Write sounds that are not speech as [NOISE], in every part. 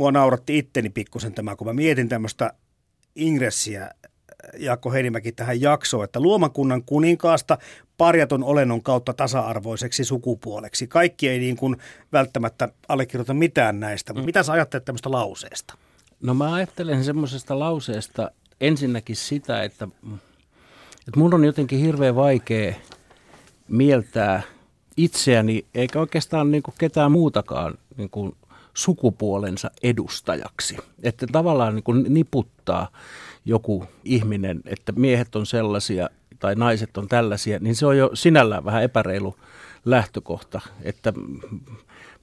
mua nauratti itteni pikkusen tämä, kun mä mietin tämmöistä ingressiä Jaakko Heinimäki tähän jaksoon, että luomakunnan kuninkaasta parjaton olennon kautta tasa-arvoiseksi sukupuoleksi. Kaikki ei niin kuin välttämättä allekirjoita mitään näistä, mutta mm. mitä sä ajattelet tämmöistä lauseesta? No mä ajattelen semmoisesta lauseesta ensinnäkin sitä, että, että mun on jotenkin hirveän vaikea mieltää itseäni, eikä oikeastaan niin kuin ketään muutakaan niin kuin sukupuolensa edustajaksi. Että tavallaan niin kuin niputtaa joku ihminen, että miehet on sellaisia tai naiset on tällaisia, niin se on jo sinällään vähän epäreilu lähtökohta, että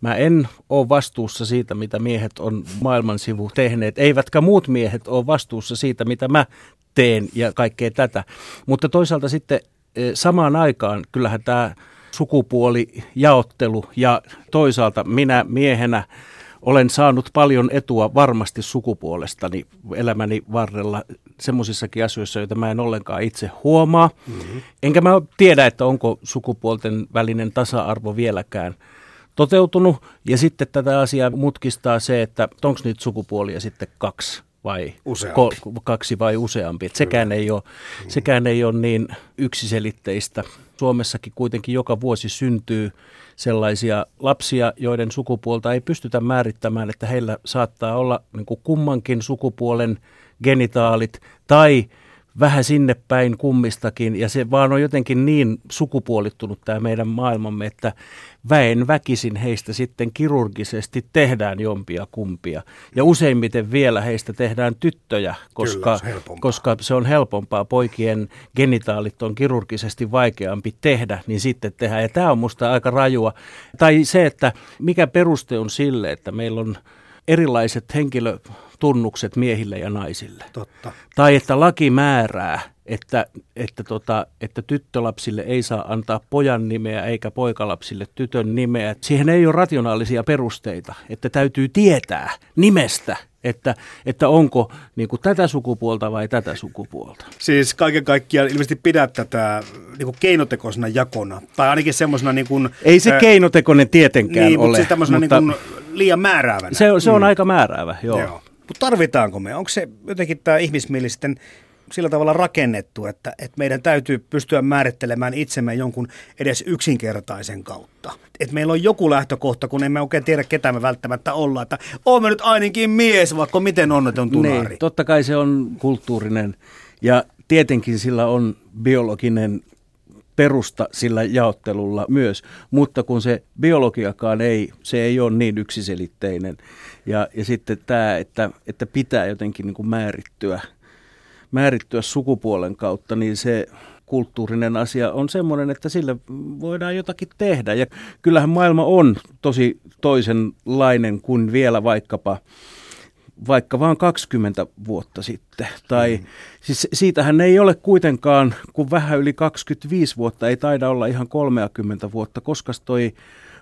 mä en ole vastuussa siitä, mitä miehet on maailman sivu tehneet, eivätkä muut miehet ole vastuussa siitä, mitä mä teen ja kaikkea tätä. Mutta toisaalta sitten e, samaan aikaan kyllähän tämä sukupuolijaottelu ja toisaalta minä miehenä olen saanut paljon etua varmasti sukupuolestani elämäni varrella semmoisissakin asioissa, joita mä en ollenkaan itse huomaa. Mm-hmm. Enkä mä tiedä, että onko sukupuolten välinen tasa-arvo vieläkään toteutunut. Ja sitten tätä asiaa mutkistaa se, että onko niitä sukupuolia sitten kaksi vai ko, kaksi vai useampi. Että sekään, ei ole, mm-hmm. sekään ei ole niin yksiselitteistä. Suomessakin kuitenkin joka vuosi syntyy sellaisia lapsia, joiden sukupuolta ei pystytä määrittämään, että heillä saattaa olla niin kummankin sukupuolen genitaalit tai vähän sinne päin kummistakin, ja se vaan on jotenkin niin sukupuolittunut tämä meidän maailmamme, että väen väkisin heistä sitten kirurgisesti tehdään jompia kumpia. Ja useimmiten vielä heistä tehdään tyttöjä, koska, Kyllä, se koska se on helpompaa. Poikien genitaalit on kirurgisesti vaikeampi tehdä, niin sitten tehdään. Ja tämä on musta aika rajua. Tai se, että mikä peruste on sille, että meillä on erilaiset henkilötunnukset miehille ja naisille. Totta. Tai että laki määrää, että, että, tota, että tyttölapsille ei saa antaa pojan nimeä eikä poikalapsille tytön nimeä. Siihen ei ole rationaalisia perusteita, että täytyy tietää nimestä, että, että onko niin kuin tätä sukupuolta vai tätä sukupuolta. Siis kaiken kaikkiaan ilmeisesti pidät tätä niin kuin keinotekoisena jakona, tai ainakin semmoisena niin kuin... Ei se ää, keinotekoinen tietenkään niin, ole. Mutta siis tämmöisenä mutta niin kuin liian määräävänä. Se, se on mm. aika määräävä, joo. joo. Mutta tarvitaanko me? Onko se jotenkin tämä ihmismielisten sillä tavalla rakennettu, että, että meidän täytyy pystyä määrittelemään itsemme jonkun edes yksinkertaisen kautta. Että meillä on joku lähtökohta, kun emme oikein tiedä, ketä me välttämättä ollaan. Että olemme nyt ainakin mies, vaikka miten onneton tunari. Niin, totta kai se on kulttuurinen ja tietenkin sillä on biologinen perusta sillä jaottelulla myös, mutta kun se biologiakaan ei, se ei ole niin yksiselitteinen. Ja, ja sitten tämä, että, että pitää jotenkin niin kuin määrittyä – määrittyä sukupuolen kautta, niin se kulttuurinen asia on semmoinen, että sille voidaan jotakin tehdä. Ja kyllähän maailma on tosi toisenlainen kuin vielä vaikkapa vaikka vain 20 vuotta sitten. Tai mm. siis siitähän ei ole kuitenkaan, kun vähän yli 25 vuotta, ei taida olla ihan 30 vuotta, koska toi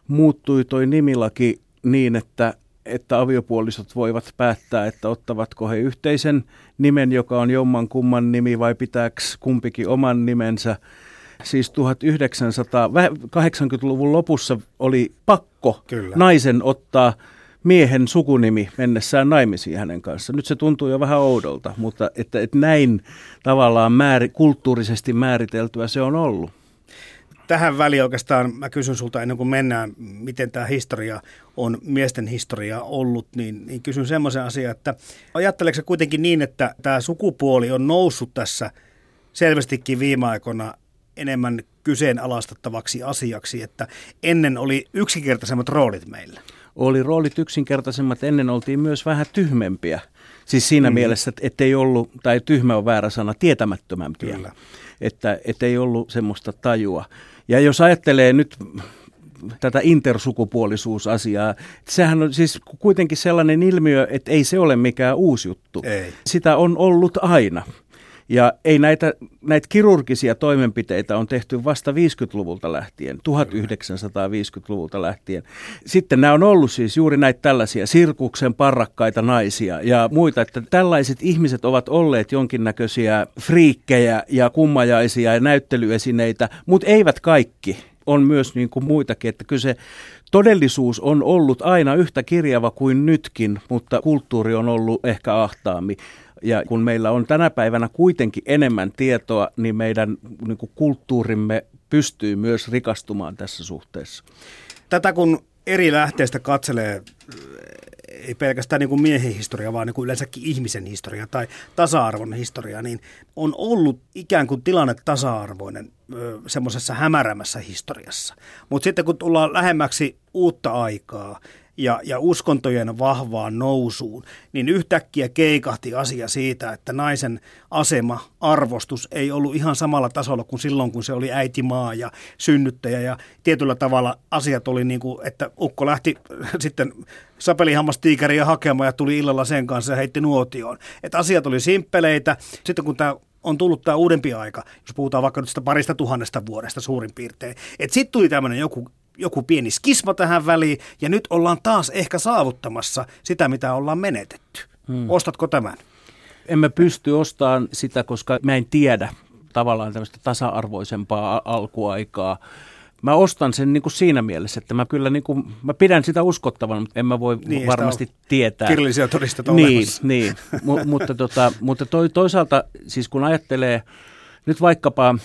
muuttui toi nimilaki niin, että että aviopuolisot voivat päättää, että ottavatko he yhteisen nimen, joka on jomman kumman nimi, vai pitääkö kumpikin oman nimensä. Siis 1980-luvun lopussa oli pakko Kyllä. naisen ottaa miehen sukunimi mennessään naimisiin hänen kanssaan. Nyt se tuntuu jo vähän oudolta, mutta että, että näin tavallaan määri, kulttuurisesti määriteltyä se on ollut tähän väliin oikeastaan mä kysyn sulta ennen kuin mennään, miten tämä historia on miesten historia ollut, niin, niin kysyn semmoisen asian, että ajatteleeko kuitenkin niin, että tämä sukupuoli on noussut tässä selvästikin viime aikoina enemmän kyseenalaistettavaksi asiaksi, että ennen oli yksinkertaisemmat roolit meillä? Oli roolit yksinkertaisemmat, ennen oltiin myös vähän tyhmempiä. Siis siinä mm. mielessä, että ei ollut, tai tyhmä on väärä sana, tietämättömämpiä. Kyllä. Että, että ei ollut semmoista tajua. Ja jos ajattelee nyt tätä intersukupuolisuusasiaa. Sehän on siis kuitenkin sellainen ilmiö, että ei se ole mikään uusi juttu. Ei. Sitä on ollut aina. Ja ei näitä, näitä kirurgisia toimenpiteitä on tehty vasta 50-luvulta lähtien, 1950-luvulta lähtien. Sitten nämä on ollut siis juuri näitä tällaisia sirkuksen parrakkaita naisia ja muita, että tällaiset ihmiset ovat olleet jonkinnäköisiä friikkejä ja kummajaisia ja näyttelyesineitä, mutta eivät kaikki on myös niin kuin muitakin, että kyllä se todellisuus on ollut aina yhtä kirjava kuin nytkin, mutta kulttuuri on ollut ehkä ahtaammin. Ja kun meillä on tänä päivänä kuitenkin enemmän tietoa, niin meidän niin kuin kulttuurimme pystyy myös rikastumaan tässä suhteessa. Tätä kun eri lähteistä katselee ei pelkästään niin kuin miehen historia, vaan niin kuin yleensäkin ihmisen historia tai tasa-arvon historia, niin on ollut ikään kuin tilanne tasa-arvoinen semmoisessa hämärämässä historiassa. Mutta sitten kun tullaan lähemmäksi uutta aikaa, ja, ja uskontojen vahvaan nousuun, niin yhtäkkiä keikahti asia siitä, että naisen asema, arvostus ei ollut ihan samalla tasolla kuin silloin, kun se oli äitimaa ja synnyttäjä. Ja tietyllä tavalla asiat oli niin kuin, että ukko lähti [LAUGHS] sitten sapelihammastiikeriä hakemaan ja tuli illalla sen kanssa ja heitti nuotioon. Että asiat oli simppeleitä. Sitten kun tämä on tullut tämä uudempi aika, jos puhutaan vaikka nyt sitä parista tuhannesta vuodesta suurin piirtein. Että sitten tuli tämmöinen joku joku pieni skisma tähän väliin, ja nyt ollaan taas ehkä saavuttamassa sitä, mitä ollaan menetetty. Hmm. Ostatko tämän? Emme pysty ostamaan sitä, koska mä en tiedä tavallaan tämmöistä tasa-arvoisempaa alkuaikaa. Mä ostan sen niin kuin siinä mielessä, että mä kyllä niin kuin, mä pidän sitä uskottavana, mutta en mä voi niin, varmasti tietää. Kirjallisia todisteita Niin, niin. M- mutta, tota, mutta toi, toisaalta siis kun ajattelee nyt vaikkapa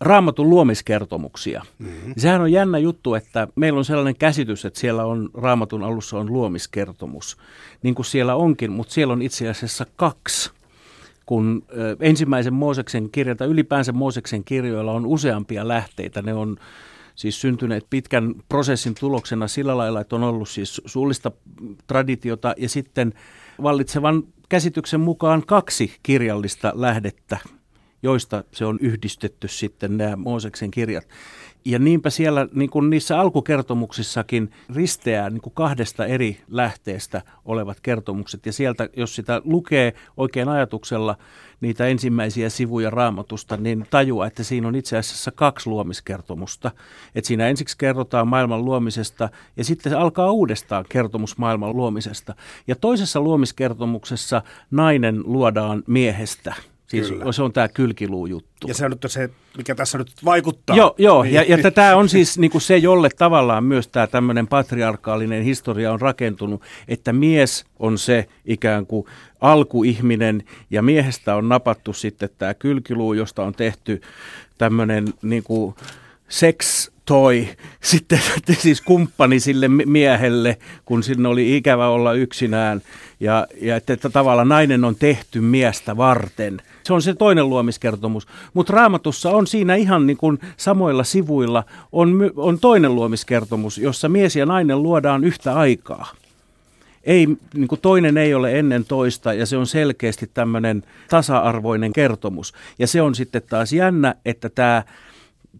raamatun luomiskertomuksia. Mm-hmm. Sehän on jännä juttu, että meillä on sellainen käsitys, että siellä on raamatun alussa on luomiskertomus, niin kuin siellä onkin, mutta siellä on itse asiassa kaksi kun ensimmäisen Mooseksen kirjalta, ylipäänsä Mooseksen kirjoilla on useampia lähteitä. Ne on siis syntyneet pitkän prosessin tuloksena sillä lailla, että on ollut siis suullista traditiota ja sitten vallitsevan käsityksen mukaan kaksi kirjallista lähdettä joista se on yhdistetty sitten nämä Mooseksen kirjat. Ja niinpä siellä niin kuin niissä alkukertomuksissakin risteää niin kuin kahdesta eri lähteestä olevat kertomukset. Ja sieltä, jos sitä lukee oikein ajatuksella niitä ensimmäisiä sivuja raamatusta, niin tajuaa, että siinä on itse asiassa kaksi luomiskertomusta. Että siinä ensiksi kerrotaan maailman luomisesta ja sitten alkaa uudestaan kertomus maailman luomisesta. Ja toisessa luomiskertomuksessa nainen luodaan miehestä – Siis Kyllä. se on tämä kylkiluujuttu. Ja se on nyt se, mikä tässä nyt vaikuttaa. Joo, joo niin. ja, ja tämä on siis [LAUGHS] niin kuin se, jolle tavallaan myös tämä tämmöinen patriarkaalinen historia on rakentunut, että mies on se ikään kuin alkuihminen ja miehestä on napattu sitten tämä kylkiluu, josta on tehty tämmöinen niin kuin sex toi [LAUGHS] sitten siis kumppani sille miehelle, kun sinne oli ikävä olla yksinään. Ja, ja että, että tavallaan nainen on tehty miestä varten. Se on se toinen luomiskertomus. Mutta raamatussa on siinä ihan niin kuin samoilla sivuilla on, on toinen luomiskertomus, jossa mies ja nainen luodaan yhtä aikaa. Ei, niin kuin toinen ei ole ennen toista ja se on selkeästi tämmöinen tasa-arvoinen kertomus. Ja se on sitten taas jännä, että tämä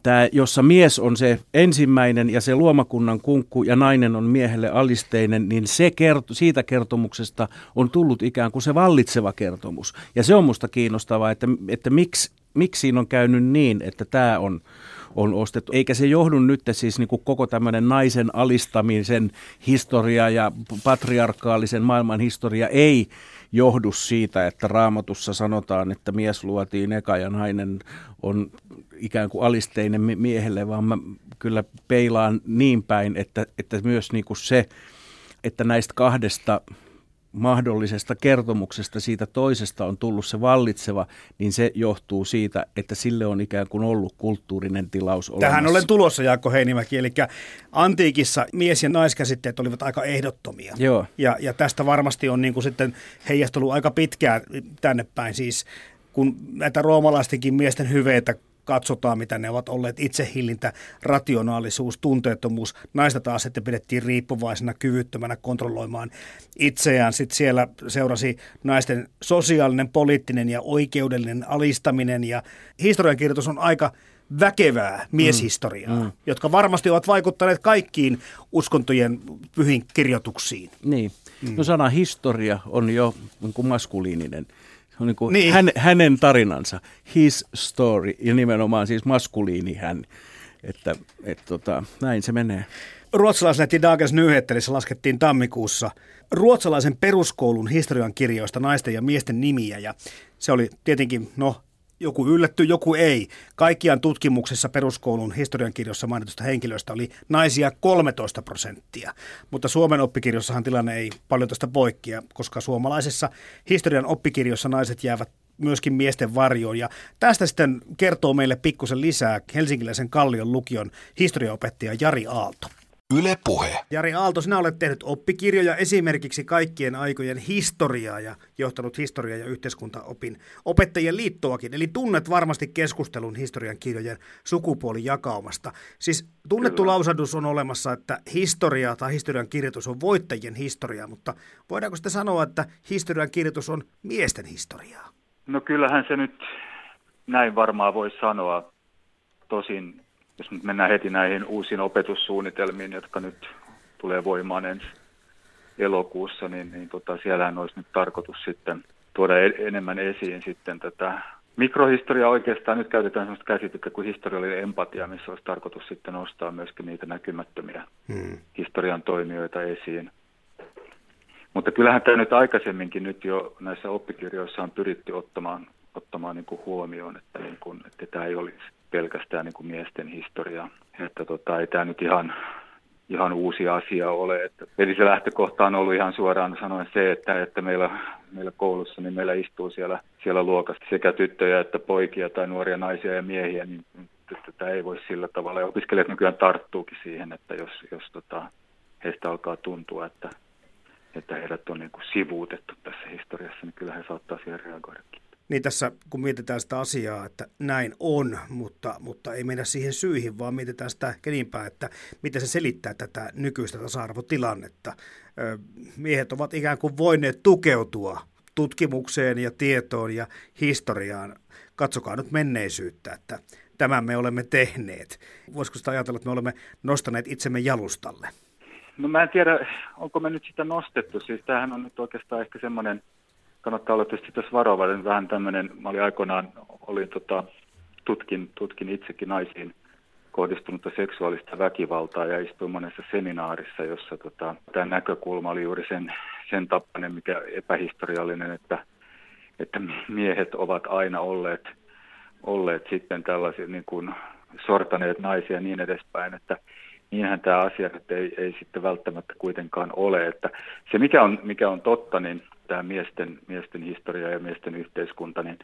tämä, jossa mies on se ensimmäinen ja se luomakunnan kunkku ja nainen on miehelle alisteinen, niin se kerto, siitä kertomuksesta on tullut ikään kuin se vallitseva kertomus. Ja se on musta kiinnostavaa, että, että miksi, miksi siinä on käynyt niin, että tämä on, on ostettu. Eikä se johdu nyt siis niin kuin koko tämmöinen naisen alistamisen historia ja patriarkaalisen maailman historia ei johdu siitä, että raamatussa sanotaan, että mies luotiin eka ja nainen on ikään kuin alisteinen miehelle, vaan mä kyllä peilaan niin päin, että, että myös niin kuin se, että näistä kahdesta mahdollisesta kertomuksesta siitä toisesta on tullut se vallitseva, niin se johtuu siitä, että sille on ikään kuin ollut kulttuurinen tilaus olemassa. Tähän olen tulossa, Jaakko Heinimäki, eli antiikissa mies- ja naiskäsitteet olivat aika ehdottomia. Joo. Ja, ja tästä varmasti on niin kuin sitten heijastunut aika pitkään tänne päin, siis kun näitä roomalaistenkin miesten hyveitä katsotaan, mitä ne ovat olleet itsehillintä, rationaalisuus, tunteettomuus. Naista taas sitten pidettiin riippuvaisena, kyvyttömänä kontrolloimaan itseään. Sitten siellä seurasi naisten sosiaalinen, poliittinen ja oikeudellinen alistaminen ja historiankirjoitus on aika väkevää mieshistoriaa, mm, mm. jotka varmasti ovat vaikuttaneet kaikkiin uskontojen pyhin kirjoituksiin. Niin. Mm. No sana historia on jo niin kuin maskuliininen on niin kuin niin. Hän, hänen tarinansa, his story, ja nimenomaan siis maskuliini hän. Että et, tota, näin se menee. Ruotsalaislehti Dagens Nyheterissä laskettiin tammikuussa ruotsalaisen peruskoulun historian kirjoista naisten ja miesten nimiä. Ja se oli tietenkin, no, joku yllätty, joku ei. Kaikkiaan tutkimuksessa peruskoulun historiankirjossa mainitusta henkilöistä oli naisia 13 prosenttia, mutta Suomen oppikirjossahan tilanne ei paljon tästä poikkea, koska suomalaisessa historian oppikirjossa naiset jäävät myöskin miesten varjoon. Ja tästä sitten kertoo meille pikkusen lisää helsinkiläisen Kallion lukion historiaopettaja Jari Aalto. Yle Puhe. Jari Aalto, sinä olet tehnyt oppikirjoja esimerkiksi kaikkien aikojen historiaa ja johtanut historia- ja yhteiskuntaopin opettajien liittoakin. Eli tunnet varmasti keskustelun historian kirjojen sukupuolijakaumasta. Siis tunnettu Kyllä. lausadus on olemassa, että historia tai historian kirjoitus on voittajien historiaa, mutta voidaanko sitten sanoa, että historian kirjoitus on miesten historiaa? No kyllähän se nyt näin varmaan voi sanoa. Tosin jos nyt mennään heti näihin uusiin opetussuunnitelmiin, jotka nyt tulee voimaan ensi elokuussa, niin, niin tota, siellähän olisi nyt tarkoitus sitten tuoda e- enemmän esiin sitten tätä mikrohistoriaa oikeastaan. Nyt käytetään sellaista käsitystä kuin historiallinen empatia, missä olisi tarkoitus sitten nostaa myöskin niitä näkymättömiä hmm. historian toimijoita esiin. Mutta kyllähän tämä nyt aikaisemminkin nyt jo näissä oppikirjoissa on pyritty ottamaan, ottamaan niin kuin huomioon, että, niin kuin, että tämä ei olisi pelkästään niin kuin miesten historiaa. Että tota, ei tämä nyt ihan, ihan uusi asia ole. Että, eli se lähtökohta on ollut ihan suoraan sanoen se, että, että meillä, meillä koulussa niin meillä istuu siellä, siellä luokassa sekä tyttöjä että poikia tai nuoria naisia ja miehiä, niin tätä ei voi sillä tavalla. Ja opiskelijat nykyään tarttuukin siihen, että jos, jos tota, heistä alkaa tuntua, että, että heidät on niin kuin sivuutettu tässä historiassa, niin kyllä he saattaa siihen reagoidakin. Niin tässä, kun mietitään sitä asiaa, että näin on, mutta, mutta ei mennä siihen syihin, vaan mietitään sitä kenimpää, että miten se selittää tätä nykyistä tasa-arvotilannetta. Miehet ovat ikään kuin voineet tukeutua tutkimukseen ja tietoon ja historiaan. Katsokaa nyt menneisyyttä, että tämän me olemme tehneet. Voisiko sitä ajatella, että me olemme nostaneet itsemme jalustalle? No mä en tiedä, onko me nyt sitä nostettu. Siis tämähän on nyt oikeastaan ehkä semmoinen kannattaa olla tietysti tässä varovainen. Vähän tämmöinen, mä olin aikoinaan, olin tota, tutkin, tutkin itsekin naisiin kohdistunutta seksuaalista väkivaltaa ja istuin monessa seminaarissa, jossa tota, tämä näkökulma oli juuri sen, sen tapainen, mikä epähistoriallinen, että, että miehet ovat aina olleet, olleet sitten tällaisia niin kuin sortaneet naisia ja niin edespäin, että niinhän tämä asia nyt ei, ei sitten välttämättä kuitenkaan ole. Että se mikä on, mikä on totta, niin tämä miesten, miesten historia ja miesten yhteiskunta, niin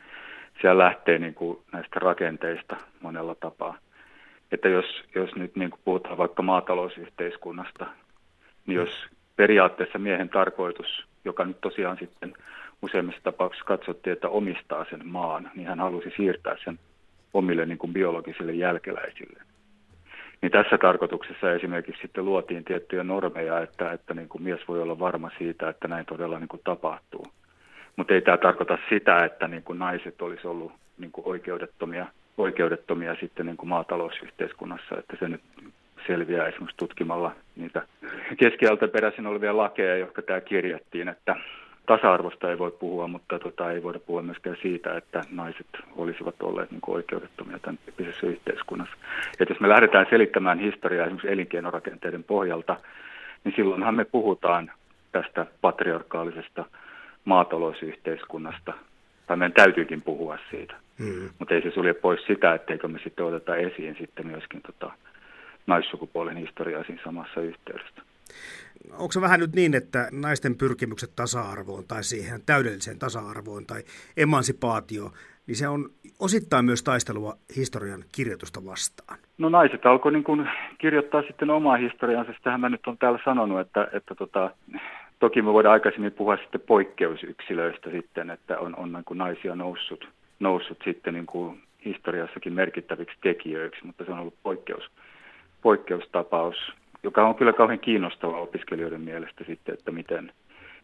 siellä lähtee niin kuin näistä rakenteista monella tapaa. Että jos, jos nyt niin kuin puhutaan vaikka maatalousyhteiskunnasta, niin jos periaatteessa miehen tarkoitus, joka nyt tosiaan sitten useimmissa tapauksissa katsottiin, että omistaa sen maan, niin hän halusi siirtää sen omille niin kuin biologisille jälkeläisille niin tässä tarkoituksessa esimerkiksi sitten luotiin tiettyjä normeja, että, että niin kuin mies voi olla varma siitä, että näin todella niin kuin tapahtuu. Mutta ei tämä tarkoita sitä, että niin kuin naiset olisi ollut niin kuin oikeudettomia, oikeudettomia sitten niin kuin maatalousyhteiskunnassa, että se nyt selviää esimerkiksi tutkimalla niitä keskialta peräisin olevia lakeja, jotka tämä kirjattiin, että tasa-arvosta ei voi puhua, mutta tota, ei voida puhua myöskään siitä, että naiset olisivat olleet niin oikeudettomia tämän tyyppisessä yhteiskunnassa. Ja jos me lähdetään selittämään historiaa esimerkiksi elinkeinorakenteiden pohjalta, niin silloinhan me puhutaan tästä patriarkaalisesta maatalousyhteiskunnasta, tai meidän täytyykin puhua siitä. Mm. Mutta ei se sulje pois sitä, etteikö me sitten oteta esiin sitten myöskin tota naissukupuolen historiaa siinä samassa yhteydessä onko se vähän nyt niin, että naisten pyrkimykset tasa-arvoon tai siihen täydelliseen tasa-arvoon tai emansipaatio, niin se on osittain myös taistelua historian kirjoitusta vastaan? No naiset alkoi niin kuin kirjoittaa sitten omaa historiansa. Sitähän mä nyt on täällä sanonut, että, että tota, toki me voidaan aikaisemmin puhua sitten poikkeusyksilöistä sitten, että on, on niin kuin naisia noussut, noussut sitten niin kuin historiassakin merkittäviksi tekijöiksi, mutta se on ollut poikkeus, poikkeustapaus joka on kyllä kauhean kiinnostava opiskelijoiden mielestä sitten, että miten,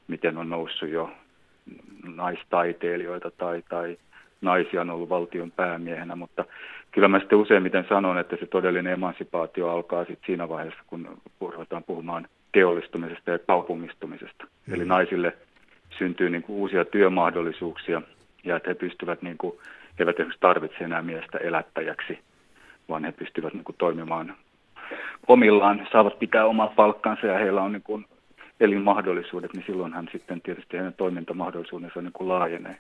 miten on noussut jo naistaiteilijoita tai, tai naisia on ollut valtion päämiehenä, mutta kyllä mä sitten useimmiten sanon, että se todellinen emansipaatio alkaa sitten siinä vaiheessa, kun ruvetaan puhumaan teollistumisesta ja kaupungistumisesta. Mm. Eli naisille syntyy niin kuin uusia työmahdollisuuksia ja että he pystyvät, niin kuin, he eivät esimerkiksi tarvitse enää miestä elättäjäksi, vaan he pystyvät niin kuin, toimimaan omillaan, saavat pitää omat palkkansa ja heillä on niin kuin elinmahdollisuudet, niin silloinhan sitten tietysti heidän toimintamahdollisuudensa niin kuin laajenee.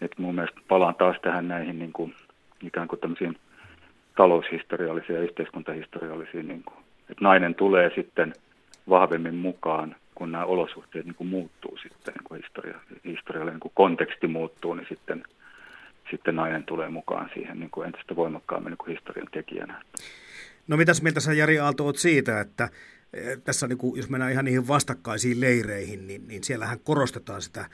että mun mielestä palaan taas tähän näihin niin kuin, ikään kuin tämmöisiin taloushistoriallisiin ja yhteiskuntahistoriallisiin, niin kuin, että nainen tulee sitten vahvemmin mukaan, kun nämä olosuhteet niin kuin muuttuu sitten, niin kuin historia, historialle niin kuin konteksti muuttuu, niin sitten, sitten nainen tulee mukaan siihen niin kuin entistä voimakkaammin niin kuin historian tekijänä. No mitäs mieltä sä Jari Aalto oot siitä, että eh, tässä niin kuin, jos mennään ihan niihin vastakkaisiin leireihin, niin, niin siellähän korostetaan sitä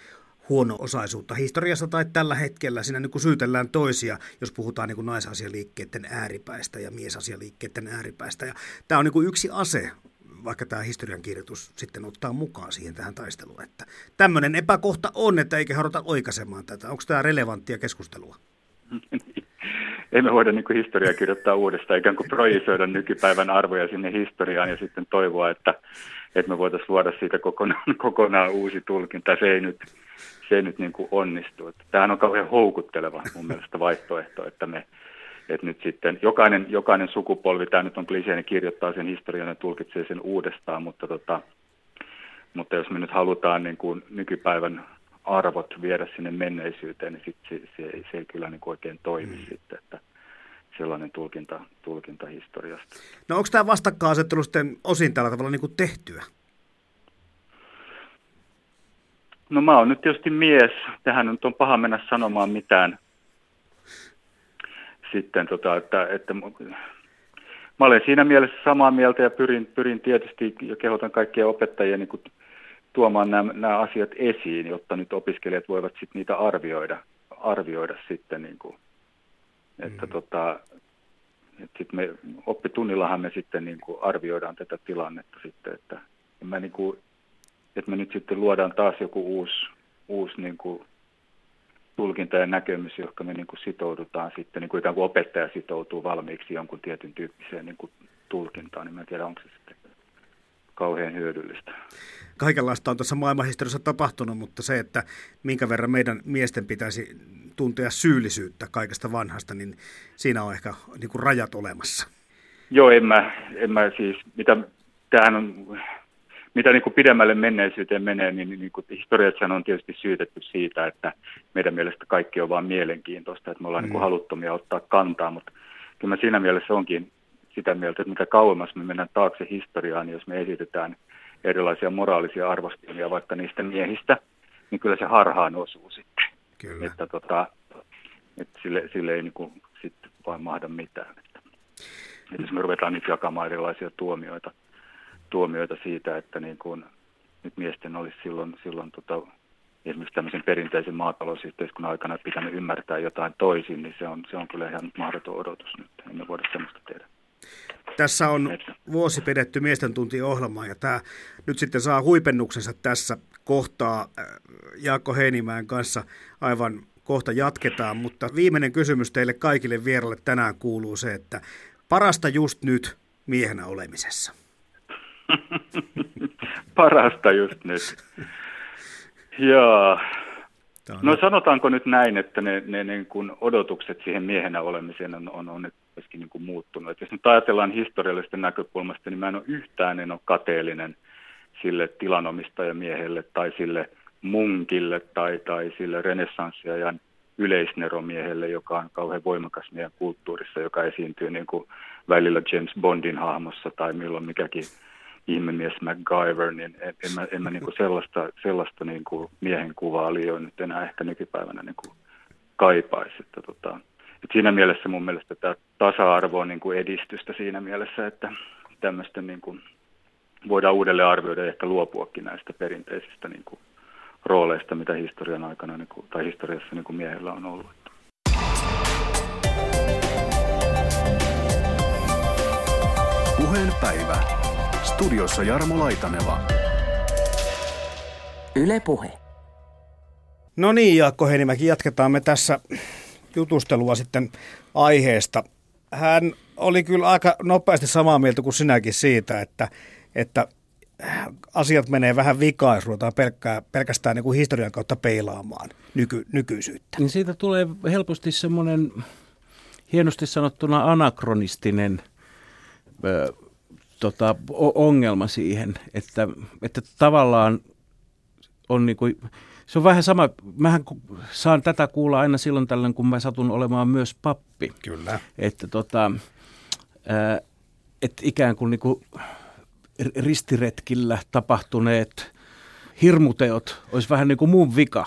huono-osaisuutta historiassa tai tällä hetkellä. Siinä niin kuin syytellään toisia, jos puhutaan niin kuin naisasialiikkeiden ääripäistä ja miesasialiikkeiden ääripäistä. Ja tämä on niin kuin yksi ase, vaikka tämä historiankirjoitus sitten ottaa mukaan siihen tähän taisteluun. Että tämmöinen epäkohta on, että eikä haluta oikaisemaan tätä. Onko tämä relevanttia keskustelua? [LAUGHS] Ei me voida niin historiaa kirjoittaa uudestaan, ikään kuin projisoida nykypäivän arvoja sinne historiaan ja sitten toivoa, että, että me voitaisiin luoda siitä kokonaan, [LAUGHS] kokonaan uusi tulkinta. Se ei nyt, se ei nyt niin kuin onnistu. Tämähän on kauhean houkutteleva mun mielestä vaihtoehto, että me että nyt sitten jokainen, jokainen sukupolvi, tämä nyt on kliseinen, kirjoittaa sen historian ja tulkitsee sen uudestaan, mutta, tota, mutta jos me nyt halutaan niin kuin nykypäivän arvot viedä sinne menneisyyteen, niin sit se, se, se ei kyllä niin oikein toimi mm. sitten, että sellainen tulkinta, tulkinta historiasta. No onko tämä vastakkainasettelu sitten osin tällä tavalla niin kuin tehtyä? No mä oon nyt tietysti mies. Tähän nyt on paha mennä sanomaan mitään. Sitten tota, että, että mä olen siinä mielessä samaa mieltä ja pyrin, pyrin tietysti ja kehotan kaikkia opettajia niin kuin tuomaan nämä, nämä asiat esiin, jotta nyt opiskelijat voivat sitten niitä arvioida, arvioida sitten niin kuin, että mm. tota, että sit me oppitunnillahan me sitten niin kuin arvioidaan tätä tilannetta sitten, että mä niin kuin, että me nyt sitten luodaan taas joku uusi, uusi niin kuin tulkinta ja näkemys, johon me niin kuin sitoudutaan sitten, niin kuin ikään kuin opettaja sitoutuu valmiiksi jonkun tietyn tyyppiseen niin kuin tulkintaan, niin mä en tiedä, onko se sitten kauhean hyödyllistä. Kaikenlaista on tässä maailmanhistoriassa tapahtunut, mutta se, että minkä verran meidän miesten pitäisi tuntea syyllisyyttä kaikesta vanhasta, niin siinä on ehkä niin kuin rajat olemassa. Joo, en mä, en mä siis, mitä, tämähän on, mitä niin kuin pidemmälle menneisyyteen menee, niin, niin kuin historiassa on tietysti syytetty siitä, että meidän mielestä kaikki on vain mielenkiintoista, että me ollaan mm. niin kuin haluttomia ottaa kantaa, mutta kyllä mä siinä mielessä onkin sitä mieltä, että mitä kauemmas me mennään taakse historiaan, niin jos me esitetään erilaisia moraalisia arvostelmia vaikka niistä miehistä, niin kyllä se harhaan osuu sitten. Kyllä. Että, tota, että sille, sille ei niin kuin, sitten vain mahda mitään. Että, että jos me ruvetaan nyt jakamaan erilaisia tuomioita, tuomioita siitä, että niin kuin, nyt miesten olisi silloin, silloin tota, esimerkiksi tämmöisen perinteisen maatalousyhteiskunnan aikana pitänyt ymmärtää jotain toisin, niin se on, se on kyllä ihan mahdoton odotus nyt. Emme voida sellaista tehdä. Tässä on vuosi pidetty miesten tuntiohjelma ja tämä nyt sitten saa huipennuksensa tässä kohtaa äh, Jaakko Heinimäen kanssa aivan kohta jatketaan, mutta viimeinen kysymys teille kaikille vieraille tänään kuuluu se, että parasta just nyt miehenä olemisessa. [LAUGHS] parasta just nyt. Joo. No sanotaanko nyt näin, että ne, ne niin kuin odotukset siihen miehenä olemiseen on, on, on myöskin niin kuin muuttunut. Et jos nyt ajatellaan historiallisesta näkökulmasta, niin mä en ole yhtään en ole kateellinen sille tilanomista-ja-miehelle tai sille munkille tai, tai sille renessanssiajan yleisneromiehelle, joka on kauhean voimakas meidän kulttuurissa, joka esiintyy niin kuin välillä James Bondin hahmossa tai milloin mikäkin ihmemies MacGyver, niin en, en mä, en mä niin kuin sellaista, sellaista niin kuin miehen kuvaa liioin nyt enää ehkä nykypäivänä niin kuin kaipaisi. Että tota, et siinä mielessä mun mielestä tämä tasa-arvo on niin kuin edistystä siinä mielessä, että tämmöistä niin kuin voidaan uudelleen arvioida ja ehkä luopuakin näistä perinteisistä niin kuin rooleista, mitä historian aikana niin kuin, tai historiassa niin kuin miehellä on ollut. Puheenpäivä. Studiossa Jarmo Laitaneva. Yle Puhe. No niin, Jaakko Heinimäki, jatketaan me tässä jutustelua sitten aiheesta. Hän oli kyllä aika nopeasti samaa mieltä kuin sinäkin siitä, että, että asiat menee vähän vikaan, jos ruvetaan pelkkää, pelkästään niin kuin historian kautta peilaamaan nyky, nykyisyyttä. Niin siitä tulee helposti semmoinen hienosti sanottuna anakronistinen ö, tota, ongelma siihen, että, että tavallaan on niin kuin se on vähän sama, mähän saan tätä kuulla aina silloin tällöin, kun mä satun olemaan myös pappi. Kyllä. Että tota, että ikään kuin, niin kuin ristiretkillä tapahtuneet hirmuteot olisi vähän niin kuin mun vika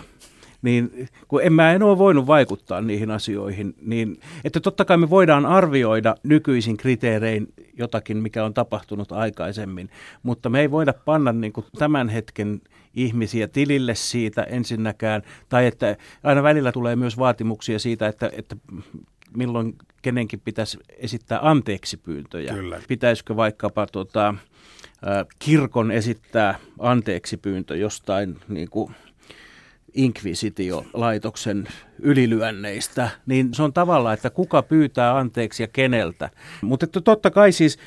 niin kun en mä en ole voinut vaikuttaa niihin asioihin, niin että totta kai me voidaan arvioida nykyisin kriteerein jotakin, mikä on tapahtunut aikaisemmin, mutta me ei voida panna niin kuin tämän hetken ihmisiä tilille siitä ensinnäkään, tai että aina välillä tulee myös vaatimuksia siitä, että, että milloin kenenkin pitäisi esittää anteeksi pyyntöjä. Kyllä. Pitäisikö vaikkapa tota, kirkon esittää anteeksi pyyntö jostain niin kuin inkvisitiolaitoksen ylilyönneistä, niin se on tavallaan, että kuka pyytää anteeksi ja keneltä. Mutta että totta kai siis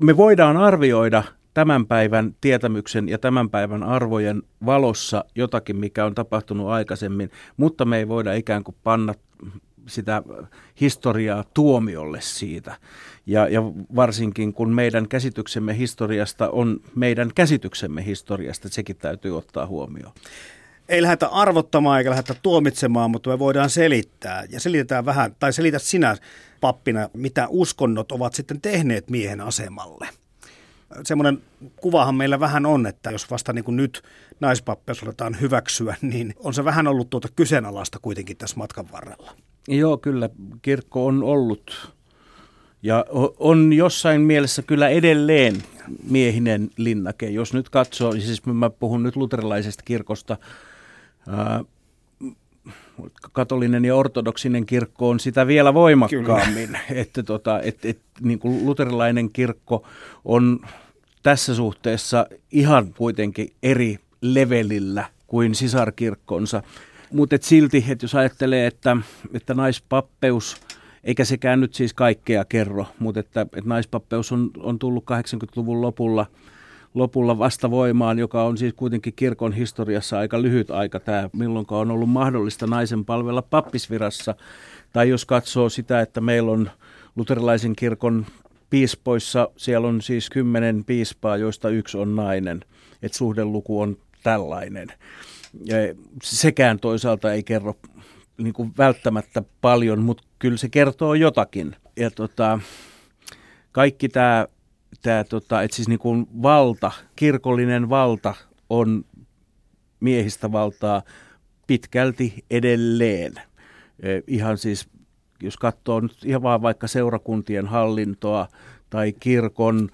me voidaan arvioida tämän päivän tietämyksen ja tämän päivän arvojen valossa jotakin, mikä on tapahtunut aikaisemmin, mutta me ei voida ikään kuin panna sitä historiaa tuomiolle siitä. Ja, ja varsinkin kun meidän käsityksemme historiasta on meidän käsityksemme historiasta, sekin täytyy ottaa huomioon ei lähdetä arvottamaan eikä lähdetä tuomitsemaan, mutta me voidaan selittää. Ja selitetään vähän, tai selität sinä pappina, mitä uskonnot ovat sitten tehneet miehen asemalle. Semmoinen kuvahan meillä vähän on, että jos vasta niin kuin nyt naispappeus aletaan hyväksyä, niin on se vähän ollut tuota kyseenalaista kuitenkin tässä matkan varrella. Joo, kyllä kirkko on ollut ja on jossain mielessä kyllä edelleen miehinen linnake. Jos nyt katsoo, siis mä puhun nyt luterilaisesta kirkosta, katolinen ja ortodoksinen kirkko on sitä vielä voimakkaammin. Kyllä. [LAUGHS] Että tota, et, et, niin kuin luterilainen kirkko on tässä suhteessa ihan kuitenkin eri levelillä kuin sisarkirkkonsa. Mutta silti, että jos ajattelee, että, että naispappeus, eikä sekään nyt siis kaikkea kerro, mutta että, että naispappeus on, on tullut 80-luvun lopulla – lopulla vasta voimaan, joka on siis kuitenkin kirkon historiassa aika lyhyt aika tämä, milloin on ollut mahdollista naisen palvella pappisvirassa. Tai jos katsoo sitä, että meillä on luterilaisen kirkon piispoissa, siellä on siis kymmenen piispaa, joista yksi on nainen. Että suhdeluku on tällainen. Ja sekään toisaalta ei kerro niin kuin välttämättä paljon, mutta kyllä se kertoo jotakin. Ja tota, kaikki tämä tämä, tota, että siis niin kuin valta, kirkollinen valta on miehistä valtaa pitkälti edelleen. E, ihan siis, jos katsoo nyt ihan vaan vaikka seurakuntien hallintoa tai kirkon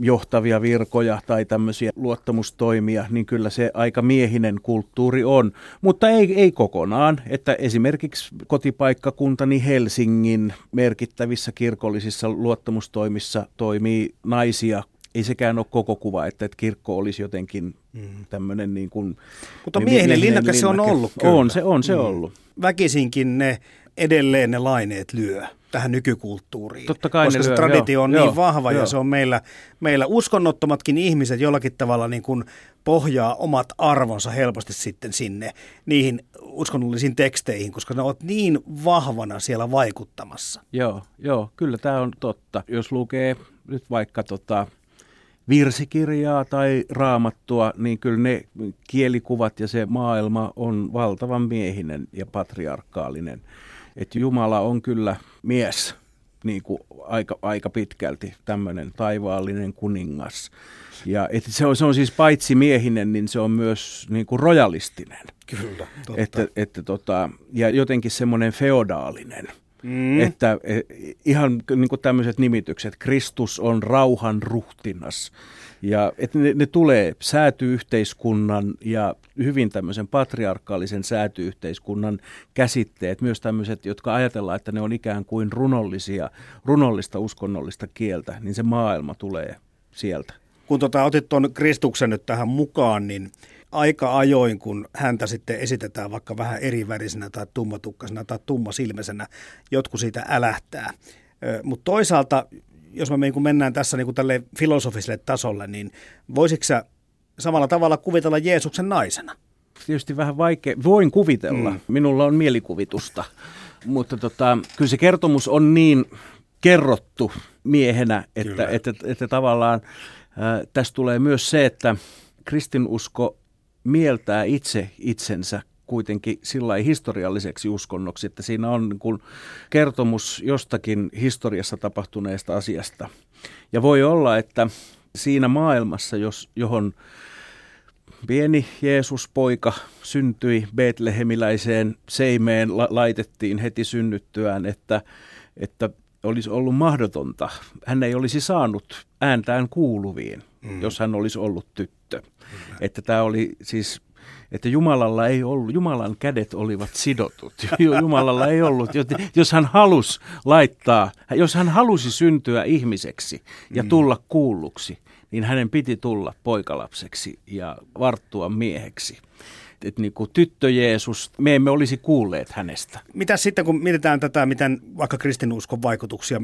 johtavia virkoja tai tämmöisiä luottamustoimia, niin kyllä se aika miehinen kulttuuri on. Mutta ei, ei kokonaan, että esimerkiksi kotipaikkakuntani Helsingin merkittävissä kirkollisissa luottamustoimissa toimii naisia ei sekään ole koko kuva, että, että kirkko olisi jotenkin mm. tämmöinen niin kuin... Mutta miehinen linnake se on ollut kyllä. On se, on se mm. ollut. Väkisinkin ne edelleen ne laineet lyö tähän nykykulttuuriin. Totta kai koska se lyö, traditio on joo, niin vahva joo. ja se on meillä, meillä uskonnottomatkin ihmiset jollakin tavalla niin kuin pohjaa omat arvonsa helposti sitten sinne niihin uskonnollisiin teksteihin, koska ne ovat niin vahvana siellä vaikuttamassa. Joo, joo kyllä tämä on totta. Jos lukee nyt vaikka tota, virsikirjaa tai raamattua, niin kyllä ne kielikuvat ja se maailma on valtavan miehinen ja patriarkaalinen että Jumala on kyllä mies niin kuin aika, aika pitkälti tämmöinen taivaallinen kuningas. Ja että se, on, se on siis paitsi miehinen, niin se on myös niin kuin rojalistinen. Kyllä, totta. Että, että tota, ja jotenkin semmoinen feodaalinen. Mm. Että e, ihan niin kuin tämmöiset nimitykset, Kristus on rauhan ruhtinas. Ja että ne, ne tulee säätyyhteiskunnan ja hyvin tämmöisen patriarkaalisen säätyyhteiskunnan käsitteet, myös tämmöiset, jotka ajatellaan, että ne on ikään kuin runollisia, runollista uskonnollista kieltä, niin se maailma tulee sieltä. Kun tota, otit tuon Kristuksen nyt tähän mukaan, niin aika ajoin, kun häntä sitten esitetään vaikka vähän erivärisenä tai tummatukkasena tai tummasilmäisenä, jotkut siitä älähtää. Mutta toisaalta jos me niin mennään tässä niin kuin tälle filosofiselle tasolle, niin voisitko sä samalla tavalla kuvitella Jeesuksen naisena? Tietysti vähän vaikea. Voin kuvitella. Mm. Minulla on mielikuvitusta. Mutta tota, kyllä se kertomus on niin kerrottu miehenä, että, että, että, että tavallaan äh, tässä tulee myös se, että kristinusko mieltää itse itsensä kuitenkin sillä historialliseksi uskonnoksi, että siinä on niin kuin kertomus jostakin historiassa tapahtuneesta asiasta. Ja voi olla, että siinä maailmassa, jos, johon pieni Jeesus-poika syntyi Betlehemiläiseen seimeen, la- laitettiin heti synnyttyään, että, että olisi ollut mahdotonta. Hän ei olisi saanut ääntään kuuluviin, mm. jos hän olisi ollut tyttö. Mm. Että tämä oli siis että Jumalalla ei ollut, Jumalan kädet olivat sidotut. [LAUGHS] Jumalalla ei ollut, jos hän halusi laittaa, jos hän halusi syntyä ihmiseksi ja mm. tulla kuulluksi, niin hänen piti tulla poikalapseksi ja varttua mieheksi. Että niin kuin tyttö Jeesus, me emme olisi kuulleet hänestä. Mitä sitten, kun mietitään tätä, miten vaikka kristinuskon vaikutuksia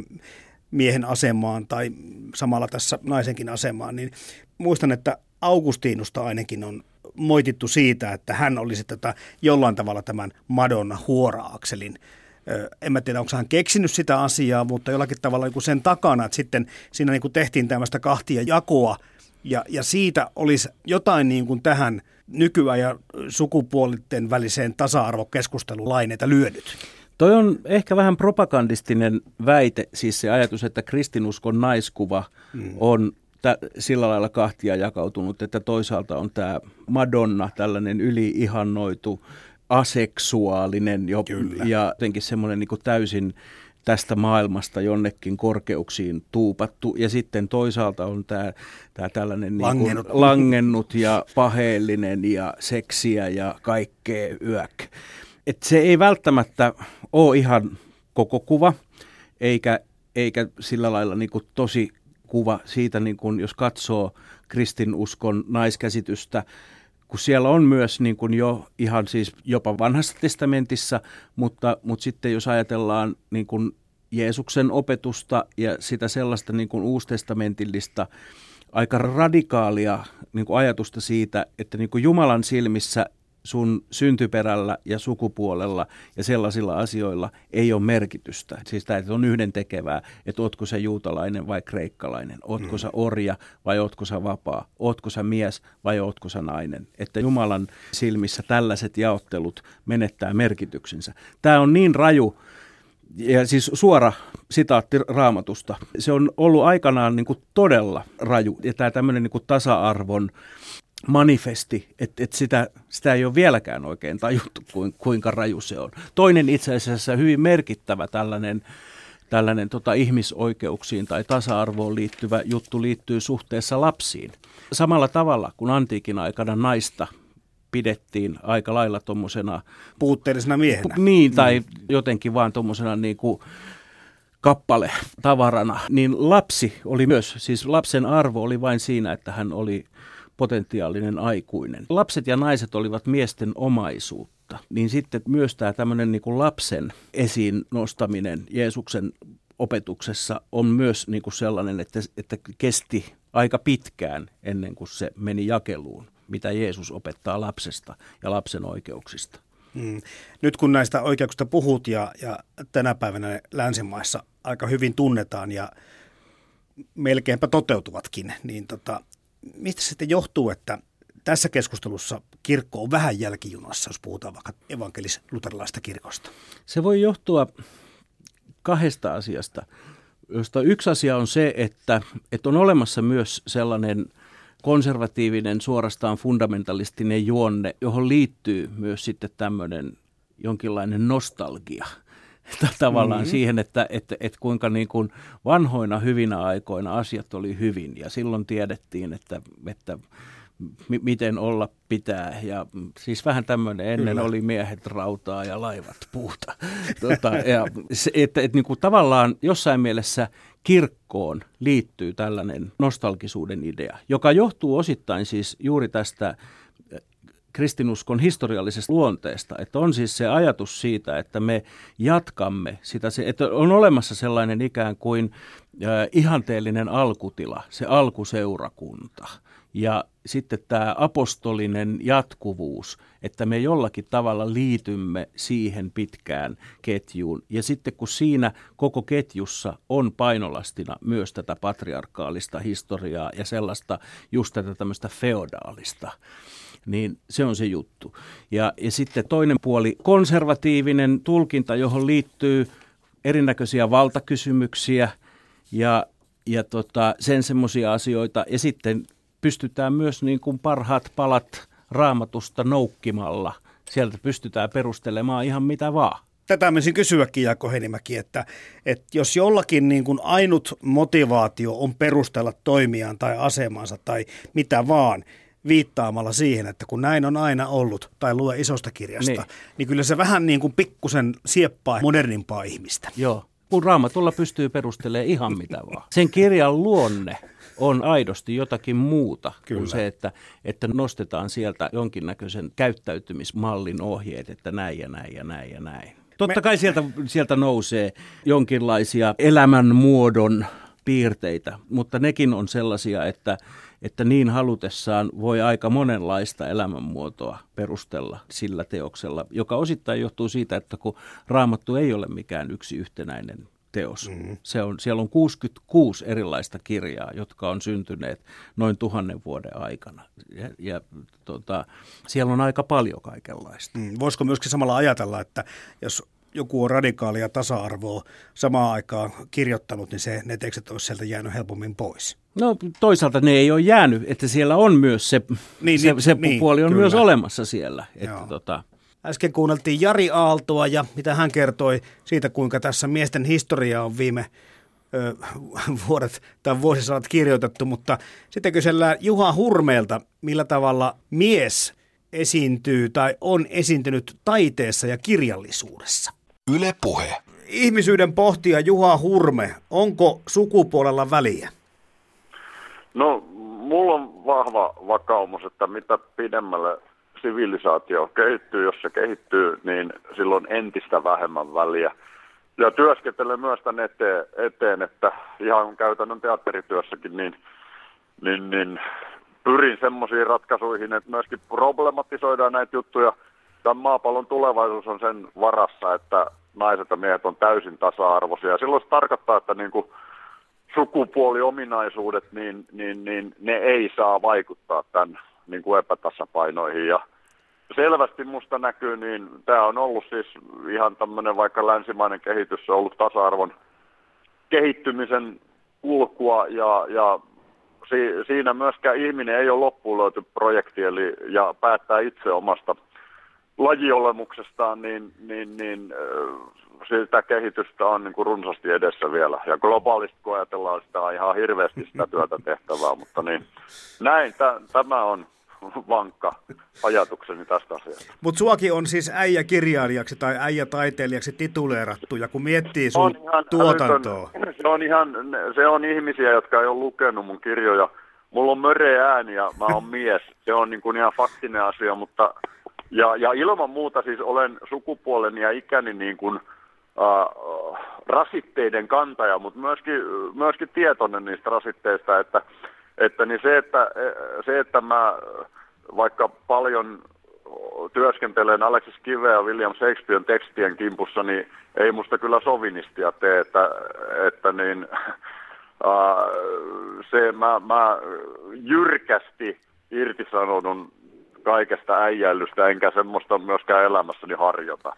miehen asemaan tai samalla tässä naisenkin asemaan, niin muistan, että Augustiinusta ainakin on moitittu siitä, että hän olisi tätä jollain tavalla tämän Madonna huora-akselin en mä tiedä, onko hän keksinyt sitä asiaa, mutta jollakin tavalla niin sen takana, että sitten siinä niin kuin tehtiin tämmöistä kahtia jakoa, ja, ja siitä olisi jotain niin kuin tähän nykyajan sukupuolitten väliseen tasa-arvokeskusteluun laineita lyönyt. Toi on ehkä vähän propagandistinen väite, siis se ajatus, että kristinuskon naiskuva mm. on tä, sillä lailla kahtia jakautunut, että toisaalta on tämä Madonna, tällainen yliihannoitu, aseksuaalinen jo, ja jotenkin semmoinen niin täysin tästä maailmasta jonnekin korkeuksiin tuupattu. Ja sitten toisaalta on tämä, tämä tällainen langennut. Niin kuin langennut ja paheellinen ja seksiä ja kaikkea yök. Et se ei välttämättä ole ihan koko kuva, eikä, eikä sillä lailla niin kuin tosi kuva siitä, niin kuin jos katsoo kristinuskon naiskäsitystä, kun siellä on myös niin kuin jo ihan siis jopa vanhassa testamentissa, mutta, mutta sitten jos ajatellaan niin kuin Jeesuksen opetusta ja sitä sellaista niin kuin uustestamentillista aika radikaalia niin kuin ajatusta siitä, että niin kuin Jumalan silmissä sun syntyperällä ja sukupuolella ja sellaisilla asioilla ei ole merkitystä. Siis tämä on yhden tekevää, että ootko sä juutalainen vai kreikkalainen, ootko mm. sä orja vai ootko sä vapaa, ootko sä mies vai ootko sä nainen. Että Jumalan silmissä tällaiset jaottelut menettää merkityksensä. Tämä on niin raju, ja siis suora sitaatti raamatusta. Se on ollut aikanaan niin kuin todella raju. Ja tämä tämmöinen niin kuin tasa-arvon manifesti, että et sitä, sitä ei ole vieläkään oikein tajuttu, kuinka raju se on. Toinen itse asiassa hyvin merkittävä tällainen, tällainen tota, ihmisoikeuksiin tai tasa-arvoon liittyvä juttu liittyy suhteessa lapsiin. Samalla tavalla kuin antiikin aikana naista pidettiin aika lailla tuommoisena... Puutteellisena miehenä. Niin, tai mm. jotenkin vaan tuommoisena niin kuin kappale tavarana, niin lapsi oli myös, siis lapsen arvo oli vain siinä, että hän oli potentiaalinen aikuinen. Lapset ja naiset olivat miesten omaisuutta, niin sitten myös tämä tämmöinen niin kuin lapsen esiin nostaminen Jeesuksen opetuksessa on myös niin kuin sellainen, että, että kesti aika pitkään ennen kuin se meni jakeluun, mitä Jeesus opettaa lapsesta ja lapsen oikeuksista. Hmm. Nyt kun näistä oikeuksista puhut ja, ja tänä päivänä länsimaissa aika hyvin tunnetaan ja melkeinpä toteutuvatkin, niin tota, mistä sitten johtuu, että tässä keskustelussa kirkko on vähän jälkijunassa, jos puhutaan vaikka evankelis-luterilaista kirkosta? Se voi johtua kahdesta asiasta, josta yksi asia on se, että, että on olemassa myös sellainen konservatiivinen, suorastaan fundamentalistinen juonne, johon liittyy myös sitten tämmöinen jonkinlainen nostalgia – [LAUGHS] tavallaan mm-hmm. siihen, että, että, että kuinka niin kuin vanhoina hyvinä aikoina asiat oli hyvin ja silloin tiedettiin, että, että m- miten olla pitää. Ja siis vähän tämmöinen, ennen Kyllä. oli miehet rautaa ja laivat puuta. [LAUGHS] Tota, ja se, että, että niin kuin tavallaan jossain mielessä kirkkoon liittyy tällainen nostalgisuuden idea, joka johtuu osittain siis juuri tästä kristinuskon historiallisesta luonteesta. Että on siis se ajatus siitä, että me jatkamme sitä, että on olemassa sellainen ikään kuin ihanteellinen alkutila, se alkuseurakunta. Ja sitten tämä apostolinen jatkuvuus, että me jollakin tavalla liitymme siihen pitkään ketjuun. Ja sitten kun siinä koko ketjussa on painolastina myös tätä patriarkaalista historiaa ja sellaista just tätä tämmöistä feodaalista niin se on se juttu. Ja, ja sitten toinen puoli, konservatiivinen tulkinta, johon liittyy erinäköisiä valtakysymyksiä ja, ja tota, sen semmoisia asioita. Ja sitten pystytään myös niin kuin parhaat palat raamatusta noukkimalla. Sieltä pystytään perustelemaan ihan mitä vaan tätä menisin kysyäkin Jaakko Henimäki, että, että jos jollakin niin kuin ainut motivaatio on perustella toimiaan tai asemansa tai mitä vaan, viittaamalla siihen, että kun näin on aina ollut, tai lue isosta kirjasta, niin, niin kyllä se vähän niin kuin pikkusen sieppaa modernimpaa ihmistä. Joo, kun raamatulla pystyy perustelemaan ihan mitä vaan. Sen kirjan luonne on aidosti jotakin muuta Kyllä. kuin se, että, että nostetaan sieltä jonkinnäköisen käyttäytymismallin ohjeet, että näin ja näin ja näin ja näin. Totta kai sieltä, sieltä nousee jonkinlaisia elämänmuodon piirteitä, mutta nekin on sellaisia, että, että niin halutessaan voi aika monenlaista elämänmuotoa perustella sillä teoksella, joka osittain johtuu siitä, että kun raamattu ei ole mikään yksi yhtenäinen teos. Mm-hmm. Se on, siellä on 66 erilaista kirjaa, jotka on syntyneet noin tuhannen vuoden aikana. Ja, ja tota, siellä on aika paljon kaikenlaista. Mm, voisiko myöskin samalla ajatella, että jos joku on radikaalia tasa-arvoa samaan aikaan kirjoittanut, niin se, ne tekstit olisi sieltä jäänyt helpommin pois. No toisaalta ne ei ole jäänyt, että siellä on myös se, niin, se, niin, se niin, puoli on kyllä. myös olemassa siellä. Että tota, Äsken kuunneltiin Jari Aaltoa ja mitä hän kertoi siitä, kuinka tässä miesten historia on viime ö, vuodet tai vuosisadat kirjoitettu, mutta sitten kysellään Juha Hurmeelta, millä tavalla mies esiintyy tai on esiintynyt taiteessa ja kirjallisuudessa. Yle Puhe. Ihmisyyden pohtija Juha Hurme, onko sukupuolella väliä? No, mulla on vahva vakaumus, että mitä pidemmälle sivilisaatio kehittyy, jos se kehittyy, niin silloin entistä vähemmän väliä. Ja työskentelen myös tämän eteen, eteen että ihan käytännön teatterityössäkin, niin, niin, niin pyrin semmoisiin ratkaisuihin, että myöskin problematisoidaan näitä juttuja. Tämän maapallon tulevaisuus on sen varassa, että naiset ja miehet on täysin tasa-arvoisia. Silloin se tarkoittaa, että niin kuin sukupuoliominaisuudet, niin, niin, niin ne ei saa vaikuttaa tämän niin kuin epätasapainoihin. Ja selvästi musta näkyy, niin tämä on ollut siis ihan tämmöinen vaikka länsimainen kehitys, on ollut tasa-arvon kehittymisen kulkua ja, ja si, siinä myöskään ihminen ei ole loppuun löyty projekti eli, ja päättää itse omasta lajiolemuksestaan, niin, niin, niin sitä kehitystä on niin kuin runsaasti edessä vielä. Ja globaalisti kun ajatellaan sitä on ihan hirveästi sitä työtä tehtävää, mutta niin näin, tämä on vankka ajatukseni tästä asiasta. Mutta suakin on siis äijä-kirjailijaksi tai äijä-taiteilijaksi tituleerattu, ja kun miettii sun on ihan, tuotantoa. Älytön, se, on ihan, se on ihmisiä, jotka ei ole lukenut mun kirjoja. Mulla on möreä ääni ja mä oon mies. Se on niin kuin ihan faktinen asia, mutta ja, ja ilman muuta siis olen sukupuolen ja ikäni niin kuin, äh, rasitteiden kantaja, mutta myöskin, myöskin tietoinen niistä rasitteista, että, että, niin se, että, se, että mä vaikka paljon työskentelen Alexis Kiveä ja William Shakespearen tekstien kimpussa, niin ei musta kyllä sovinistia tee, että, että niin, äh, se, mä, mä jyrkästi irtisanoudun kaikesta äijällystä, enkä semmoista myöskään elämässäni harjoita.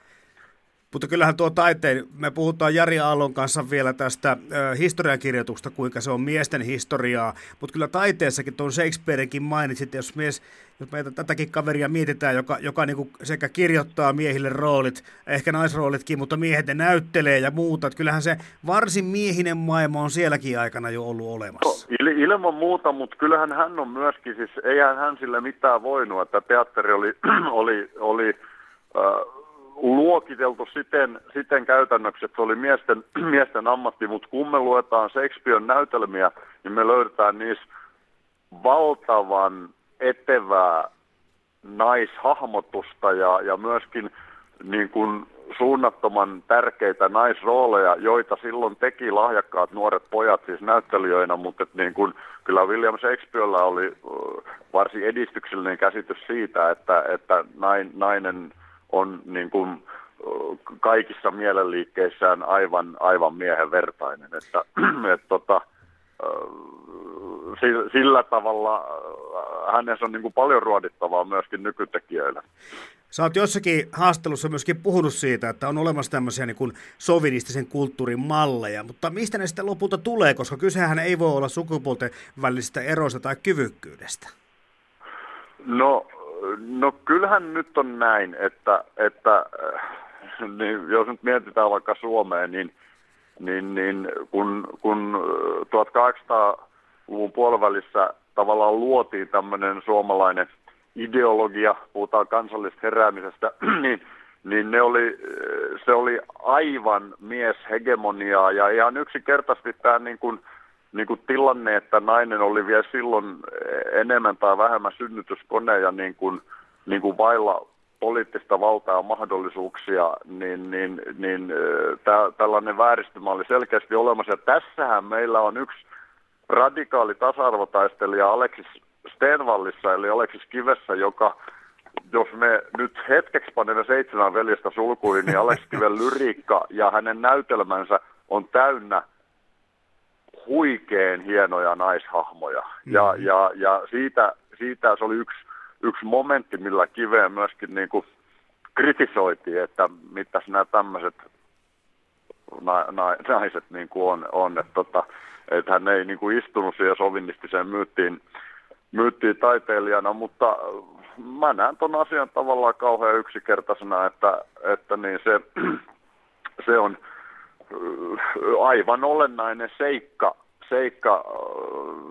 Mutta kyllähän tuo taiteen, me puhutaan Jari Aallon kanssa vielä tästä ö, historiankirjoituksesta, kuinka se on miesten historiaa, mutta kyllä taiteessakin tuon Shakespearenkin mainitsit, jos mies, jos meitä tätäkin kaveria mietitään, joka, joka niinku sekä kirjoittaa miehille roolit, ehkä naisroolitkin, mutta miehet ne näyttelee ja muuta, että kyllähän se varsin miehinen maailma on sielläkin aikana jo ollut olemassa. No, il, ilman muuta, mutta kyllähän hän on myöskin, siis eihän hän sille mitään voinut, että teatteri oli, [CLEARS THROAT] oli, oli äh, luokiteltu siten, siten käytännöksi, että se oli miesten, [CLEARS THROAT] miesten ammatti, mutta kun me luetaan Shakespearen näytelmiä, niin me löydetään niissä valtavan etevää naishahmotusta ja, ja myöskin niin kuin suunnattoman tärkeitä naisrooleja, joita silloin teki lahjakkaat nuoret pojat siis näyttelijöinä, mutta niin kuin, kyllä William Shakespearella oli varsin edistyksellinen käsitys siitä, että, että nainen on niin kuin kaikissa mielenliikkeissään aivan, aivan miehen vertainen. Että, [CLEARS THROAT] et, tota, sillä tavalla hänessä on niin kuin paljon ruodittavaa myöskin nykytekijöillä. Sä oot jossakin haastattelussa myöskin puhunut siitä, että on olemassa tämmöisiä niin kuin sovinistisen kulttuurin malleja, mutta mistä ne sitten lopulta tulee, koska kysehän ei voi olla sukupuolten välisistä eroista tai kyvykkyydestä? No, no kyllähän nyt on näin, että, että niin jos nyt mietitään vaikka Suomeen, niin, niin, niin kun, kun 1800-luvun puolivälissä tavallaan luotiin tämmöinen suomalainen ideologia, puhutaan kansallisesta heräämisestä, [CLEARS THROAT] niin, niin ne oli, se oli aivan mieshegemoniaa. Ja ihan yksinkertaisesti tämä niin kuin, niin kuin tilanne, että nainen oli vielä silloin enemmän tai vähemmän synnytyskone ja niin kuin, niin kuin vailla poliittista valtaa ja mahdollisuuksia, niin, niin, niin tää, tällainen vääristymä oli selkeästi olemassa. Ja tässähän meillä on yksi radikaali tasa-arvotaistelija Aleksis Stenvallissa, eli Aleksis Kivessä, joka, jos me nyt hetkeksi panemme seitsemän veljestä sulkuihin, niin Aleksis Kiven lyriikka ja hänen näytelmänsä on täynnä huikeen hienoja naishahmoja. Ja, mm. ja, ja siitä, siitä se oli yksi yksi momentti, millä kiveen myöskin niin kuin kritisoitiin, että mitäs nämä tämmöiset na, na, naiset niin kuin on, on että, tota, että hän ei niin kuin istunut siihen sovinnistiseen myyttiin, myyttiin taiteilijana, mutta mä näen ton asian tavallaan kauhean yksinkertaisena, että, että niin se, [CLEARS THROAT] se on aivan olennainen seikka, seikka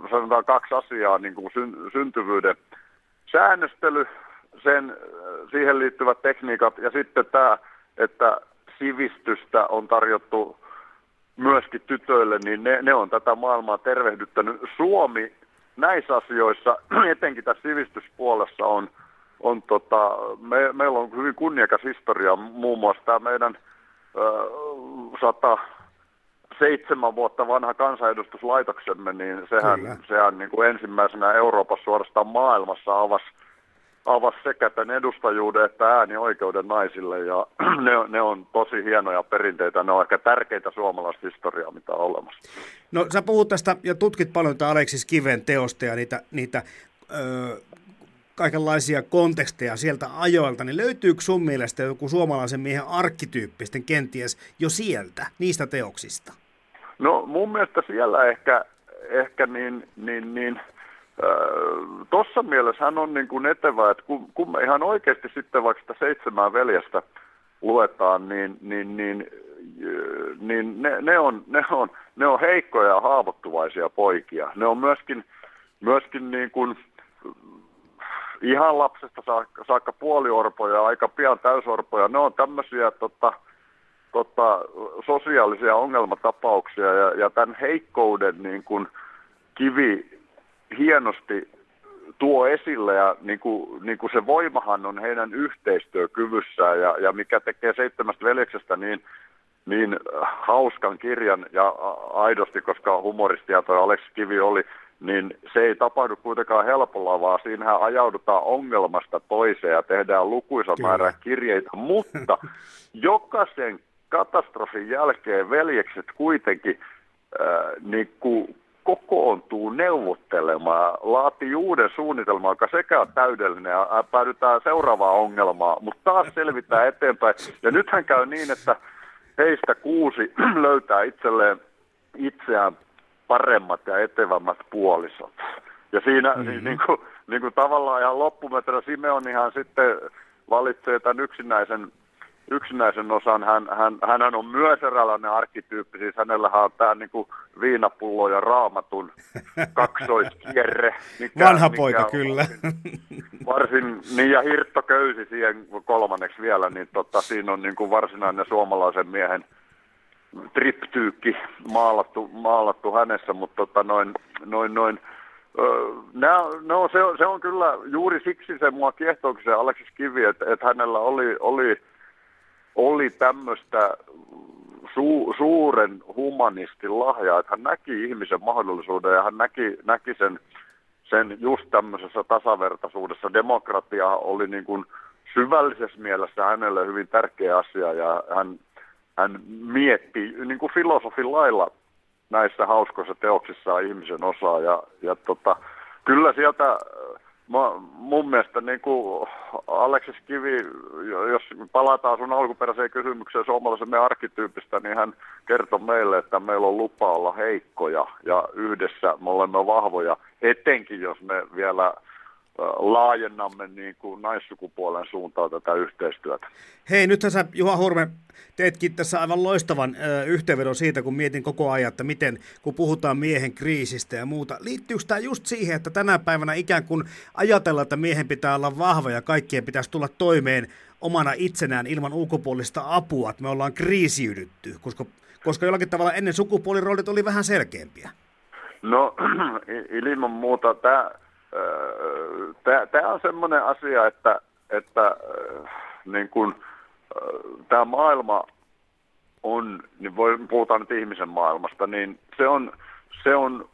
sanotaan kaksi asiaa niin kuin syntyvyyden säännöstely, sen, siihen liittyvät tekniikat ja sitten tämä, että sivistystä on tarjottu myöskin tytöille, niin ne, ne on tätä maailmaa tervehdyttänyt. Suomi näissä asioissa, [CLEARS THROAT] etenkin tässä sivistyspuolessa on, on tota, me, meillä on hyvin kunniakas historia, muun muassa tämä meidän ö, seitsemän vuotta vanha kansanedustuslaitoksemme, niin sehän, sehän niin kuin ensimmäisenä Euroopassa suorastaan maailmassa avasi avasi sekä tämän edustajuuden että äänioikeuden naisille. Ja [CLEARS THROAT] ne, ne on tosi hienoja perinteitä, ne on ehkä tärkeitä suomalaista historiaa, mitä on olemassa. No sä puhut tästä ja tutkit paljon tätä Aleksis Kiven teosta ja niitä, niitä kaikenlaisia konteksteja sieltä ajoilta, niin löytyykö sun mielestä joku suomalaisen miehen arkkityyppisten kenties jo sieltä, niistä teoksista? No mun mielestä siellä ehkä, ehkä niin, niin, niin Tuossa mielessä hän on niin kuin etevä, että kun, kun me ihan oikeasti sitten vaikka sitä seitsemää veljestä luetaan, niin, niin, niin, niin ne, ne, on, ne, on, ne on heikkoja ja haavoittuvaisia poikia. Ne on myöskin, myöskin niin kuin, ihan lapsesta saakka, saakka puoliorpoja, aika pian täysorpoja. Ne on tämmöisiä tota, tota, sosiaalisia ongelmatapauksia ja, ja tämän heikkouden niin kuin, kivi hienosti tuo esille ja niin kuin, niin kuin se voimahan on heidän yhteistyökyvyssään ja, ja mikä tekee seitsemästä veljeksestä niin, niin hauskan kirjan ja aidosti, koska humoristia toi Alex Kivi oli, niin se ei tapahdu kuitenkaan helpolla, vaan siinähän ajaudutaan ongelmasta toiseen ja tehdään lukuisa määrä kirjeitä, mutta [LAUGHS] jokaisen katastrofin jälkeen veljekset kuitenkin äh, niin kuin kokoontuu neuvottelemaan, laatii uuden suunnitelman, joka sekä on täydellinen ja päädytään seuraavaan ongelmaan, mutta taas selvitään eteenpäin. Ja nythän käy niin, että heistä kuusi [CLEARS THROAT] löytää itselleen itseään paremmat ja etevämmät puolisot. Ja siinä mm-hmm. niin, kuin, niin kuin tavallaan ihan loppumeträ Simeonihan sitten valitsee tämän yksinäisen yksinäisen osan. Hän, hän, hän on myös eräänlainen arkkityyppi, siis hänellähän on tämä niin viinapullo ja raamatun [LAUGHS] kaksoiskierre. Mikä, Vanha mikä poika, on, kyllä. Varsin, niin ja hirttoköysi siihen kolmanneksi vielä, niin tota, siinä on niin kuin varsinainen suomalaisen miehen triptyykki maalattu, maalattu hänessä, mutta tota, noin, noin, noin Nää, no, se, on, se on kyllä juuri siksi se mua kiehtookin se Aleksis Kivi, että, että hänellä oli, oli oli tämmöistä su, suuren humanistin lahjaa, että hän näki ihmisen mahdollisuuden ja hän näki, näki sen, sen just tämmöisessä tasavertaisuudessa. Demokratia oli niin kuin syvällisessä mielessä hänelle hyvin tärkeä asia ja hän, hän mietti niin kuin filosofin lailla näissä hauskoissa teoksissa ihmisen osaa. Ja, ja tota, kyllä sieltä mä, mun mielestä niin kuin Aleksis Kivi, jos palataan sun alkuperäiseen kysymykseen suomalaisen arkkityypistä, niin hän kertoi meille, että meillä on lupa olla heikkoja ja yhdessä me olemme vahvoja, etenkin jos me vielä laajennamme niin kuin naissukupuolen suuntaan tätä yhteistyötä. Hei, nyt sä Juha Hurme teetkin tässä aivan loistavan ö, yhteenvedon siitä, kun mietin koko ajan, että miten, kun puhutaan miehen kriisistä ja muuta, liittyykö tämä just siihen, että tänä päivänä ikään kuin ajatellaan, että miehen pitää olla vahva ja kaikkien pitäisi tulla toimeen omana itsenään ilman ulkopuolista apua, että me ollaan kriisiydytty, koska, koska jollakin tavalla ennen sukupuoliroolit oli vähän selkeämpiä? No [CLEARS THROAT] ilman muuta tämä Tämä on semmoinen asia, että, että niin kun, tämä maailma on, niin voi, puhutaan nyt ihmisen maailmasta, niin se on, se on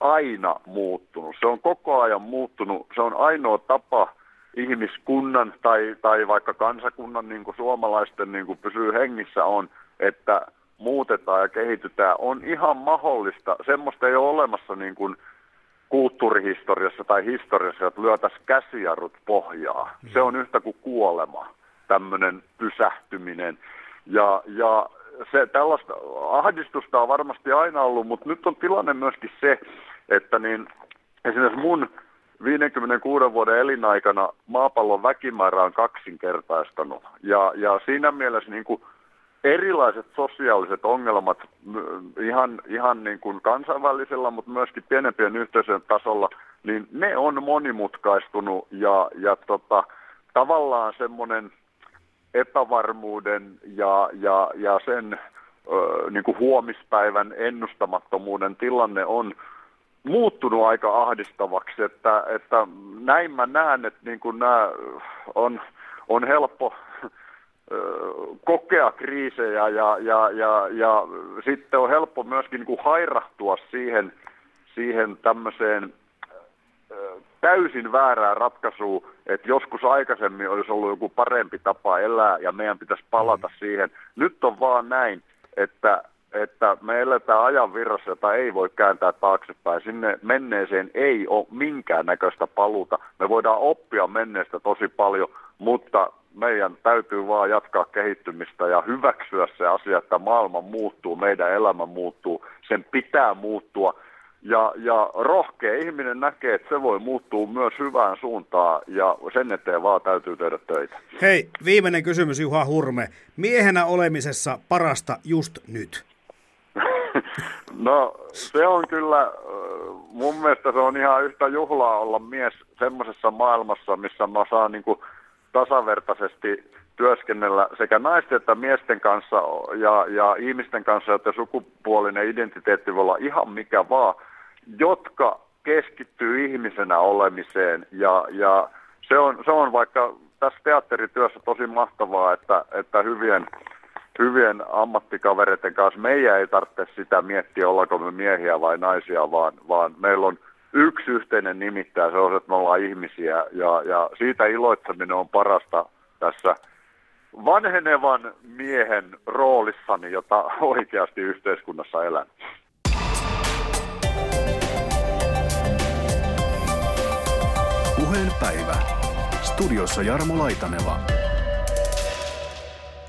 aina muuttunut. Se on koko ajan muuttunut. Se on ainoa tapa ihmiskunnan tai, tai vaikka kansakunnan niin kuin suomalaisten niin kuin pysyy hengissä on, että muutetaan ja kehitytään. On ihan mahdollista. Semmoista ei ole olemassa niin kuin, kulttuurihistoriassa tai historiassa, että lyötäisiin käsijarrut pohjaa. Se on yhtä kuin kuolema, tämmöinen pysähtyminen. Ja, ja se, tällaista ahdistusta on varmasti aina ollut, mutta nyt on tilanne myöskin se, että niin, esimerkiksi mun 56 vuoden elinaikana maapallon väkimäärä on kaksinkertaistunut. Ja, ja siinä mielessä niin kuin erilaiset sosiaaliset ongelmat ihan, ihan niin kuin kansainvälisellä, mutta myöskin pienempien yhteisöjen tasolla, niin ne on monimutkaistunut ja, ja tota, tavallaan semmoinen epävarmuuden ja, ja, ja sen ö, niin kuin huomispäivän ennustamattomuuden tilanne on muuttunut aika ahdistavaksi, että, että näin mä näen, että niin kuin nämä on, on helppo kokea kriisejä ja, ja, ja, ja sitten on helppo myöskin niin kuin hairahtua siihen, siihen tämmöiseen täysin väärään ratkaisuun, että joskus aikaisemmin olisi ollut joku parempi tapa elää ja meidän pitäisi palata mm. siihen. Nyt on vaan näin, että, että me eletään ajan virrassa, jota ei voi kääntää taaksepäin. Sinne menneeseen ei ole minkäännäköistä paluuta. Me voidaan oppia menneestä tosi paljon, mutta meidän täytyy vaan jatkaa kehittymistä ja hyväksyä se asia, että maailma muuttuu, meidän elämä muuttuu, sen pitää muuttua. Ja, ja rohkea ihminen näkee, että se voi muuttua myös hyvään suuntaan ja sen eteen vaan täytyy tehdä töitä. Hei, viimeinen kysymys Juha Hurme. Miehenä olemisessa parasta just nyt? [LAUGHS] no se on kyllä, mun mielestä se on ihan yhtä juhlaa olla mies semmoisessa maailmassa, missä mä saan niin kuin tasavertaisesti työskennellä sekä naisten että miesten kanssa ja, ja ihmisten kanssa, että sukupuolinen identiteetti voi olla ihan mikä vaan, jotka keskittyy ihmisenä olemiseen. Ja, ja se, on, se on vaikka tässä teatterityössä tosi mahtavaa, että, että hyvien, hyvien ammattikavereiden kanssa meidän ei tarvitse sitä miettiä, ollaanko me miehiä vai naisia, vaan, vaan meillä on yksi yhteinen nimittäjä, se on, että me ollaan ihmisiä ja, ja siitä iloitseminen on parasta tässä vanhenevan miehen roolissani, jota oikeasti yhteiskunnassa elän. Puheenpäivä. Studiossa Jarmo Laitaneva.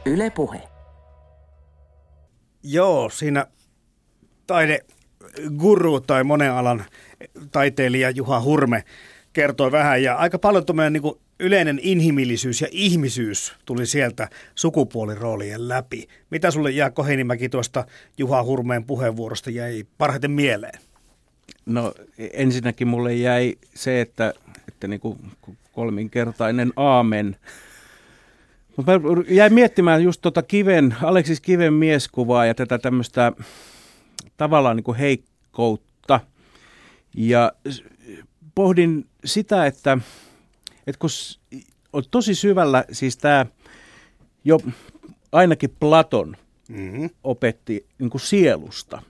Yle Puhe. Joo, siinä taide guru tai monen alan taiteilija Juha Hurme kertoi vähän. Ja aika paljon tuommoinen niin yleinen inhimillisyys ja ihmisyys tuli sieltä sukupuoliroolien läpi. Mitä sulle jää Kohenimäki tuosta Juha Hurmeen puheenvuorosta jäi parhaiten mieleen? No ensinnäkin mulle jäi se, että, että niin kuin kolminkertainen aamen. Mutta jäin miettimään just tuota Kiven, Aleksis Kiven mieskuvaa ja tätä tämmöistä tavallaan niin kuin heikkoutta. Ja pohdin sitä, että, että kun on tosi syvällä, siis tämä jo ainakin Platon mm-hmm. opetti niin kuin sielusta.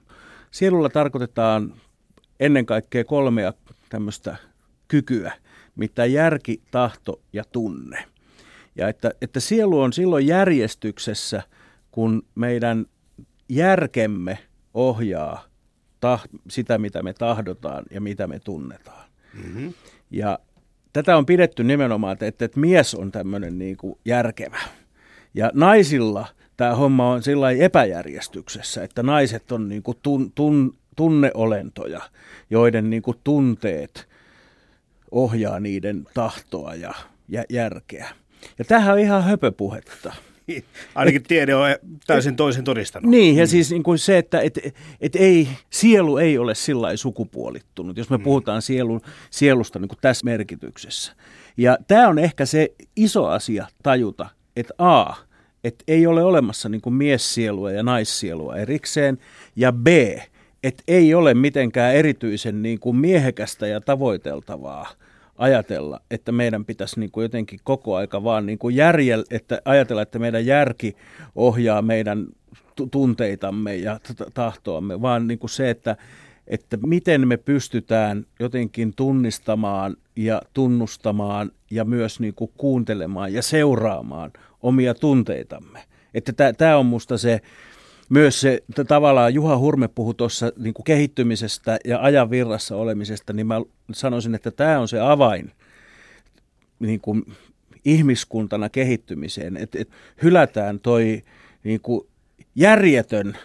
Sielulla tarkoitetaan ennen kaikkea kolmea tämmöistä kykyä, mitä järki, tahto ja tunne. Ja että, että sielu on silloin järjestyksessä, kun meidän järkemme ohjaa tah- sitä, mitä me tahdotaan ja mitä me tunnetaan. Mm-hmm. Ja tätä on pidetty nimenomaan, että, että mies on tämmöinen niin kuin järkevä. Ja naisilla tämä homma on sillä epäjärjestyksessä, että naiset on niin kuin tun, tun, tunneolentoja, joiden niin kuin tunteet ohjaa niiden tahtoa ja, ja järkeä. Ja tähän on ihan höpöpuhetta. [LAUGHS] Ainakin tiede on täysin toisen todistanut. Niin, ja mm. siis niin kuin se, että et, et ei, sielu ei ole sillä sukupuolittunut, jos me mm. puhutaan sielun, sielusta niin kuin tässä merkityksessä. Ja tämä on ehkä se iso asia tajuta, että A, että ei ole olemassa niin kuin miessielua ja naissielua erikseen, ja B, että ei ole mitenkään erityisen niin kuin miehekästä ja tavoiteltavaa ajatella, että meidän pitäisi niin kuin jotenkin koko aika vaan niin kuin järjel, että ajatella, että meidän järki ohjaa meidän tunteitamme ja tahtoamme, vaan niin kuin se, että, että miten me pystytään jotenkin tunnistamaan ja tunnustamaan ja myös niin kuin kuuntelemaan ja seuraamaan omia tunteitamme. Että tämä on musta se, myös se tavallaan Juha Hurme puhui tuossa niin kehittymisestä ja ajan virrassa olemisesta, niin mä sanoisin, että tämä on se avain niin kuin ihmiskuntana kehittymiseen, että, että hylätään toi niin kuin järjetön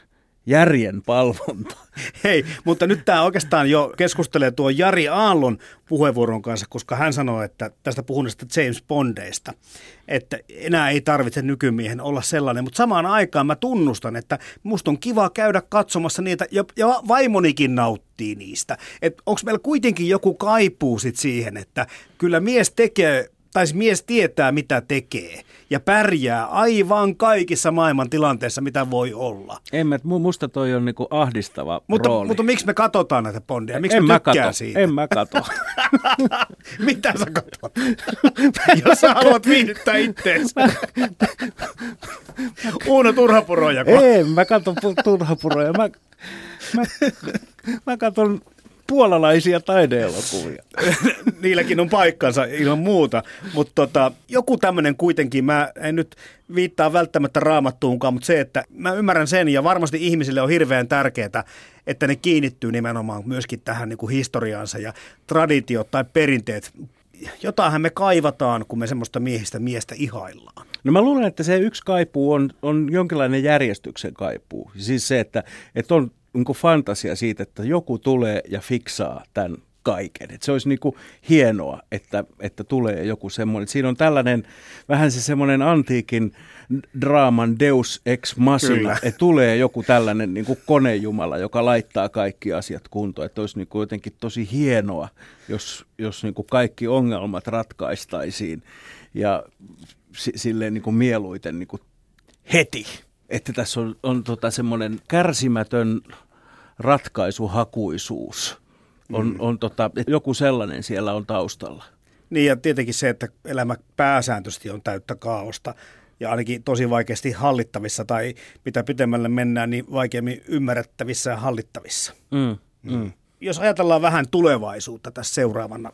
järjen palvonta. [LAUGHS] Hei, mutta nyt tämä oikeastaan jo keskustelee tuo Jari Aallon puheenvuoron kanssa, koska hän sanoi, että tästä puhun James Bondeista, että enää ei tarvitse nykymiehen olla sellainen, mutta samaan aikaan mä tunnustan, että musta on kiva käydä katsomassa niitä, ja, ja vaimonikin nauttii niistä. Että onko meillä kuitenkin joku kaipuu sit siihen, että kyllä mies tekee tai mies tietää, mitä tekee ja pärjää aivan kaikissa maailman tilanteissa, mitä voi olla. En mä, musta toi on niinku ahdistava mutta, rooli. Mutta miksi me katsotaan näitä bondeja? Miksi en me mä kato, siitä? En mä kato. [LAUGHS] mitä sä katot? [LAUGHS] Jos sä haluat viihdyttää itteensä. [LAUGHS] Uuno turhapuroja. En mä katso turhapuroja. Mä, mä, mä katson puolalaisia taideelokuvia. [LAUGHS] Niilläkin on paikkansa ilman muuta, mutta tota, joku tämmöinen kuitenkin, mä en nyt viittaa välttämättä raamattuunkaan, mutta se, että mä ymmärrän sen ja varmasti ihmisille on hirveän tärkeää, että ne kiinnittyy nimenomaan myöskin tähän niin kuin historiaansa ja traditiot tai perinteet jotainhan me kaivataan, kun me semmoista miehistä miestä ihaillaan. No mä luulen, että se yksi kaipuu on, on jonkinlainen järjestyksen kaipuu. Siis se, että, että on niin fantasia siitä, että joku tulee ja fiksaa tämän kaiken. Että se olisi niin kuin hienoa, että, että tulee joku semmoinen. Siinä on tällainen, vähän se semmoinen antiikin draaman deus ex machina, että tulee joku tällainen niin kuin konejumala, joka laittaa kaikki asiat kuntoon. Että olisi niin kuin jotenkin tosi hienoa, jos, jos niin kuin kaikki ongelmat ratkaistaisiin ja silleen niin kuin mieluiten niin kuin heti. Että tässä on, on tota semmoinen kärsimätön ratkaisuhakuisuus. On, mm. on tota, joku sellainen siellä on taustalla. Niin ja tietenkin se, että elämä pääsääntöisesti on täyttä kaaosta ja ainakin tosi vaikeasti hallittavissa tai mitä pitemmälle mennään, niin vaikeammin ymmärrettävissä ja hallittavissa. Mm. Mm. mm. Jos ajatellaan vähän tulevaisuutta tässä seuraavana,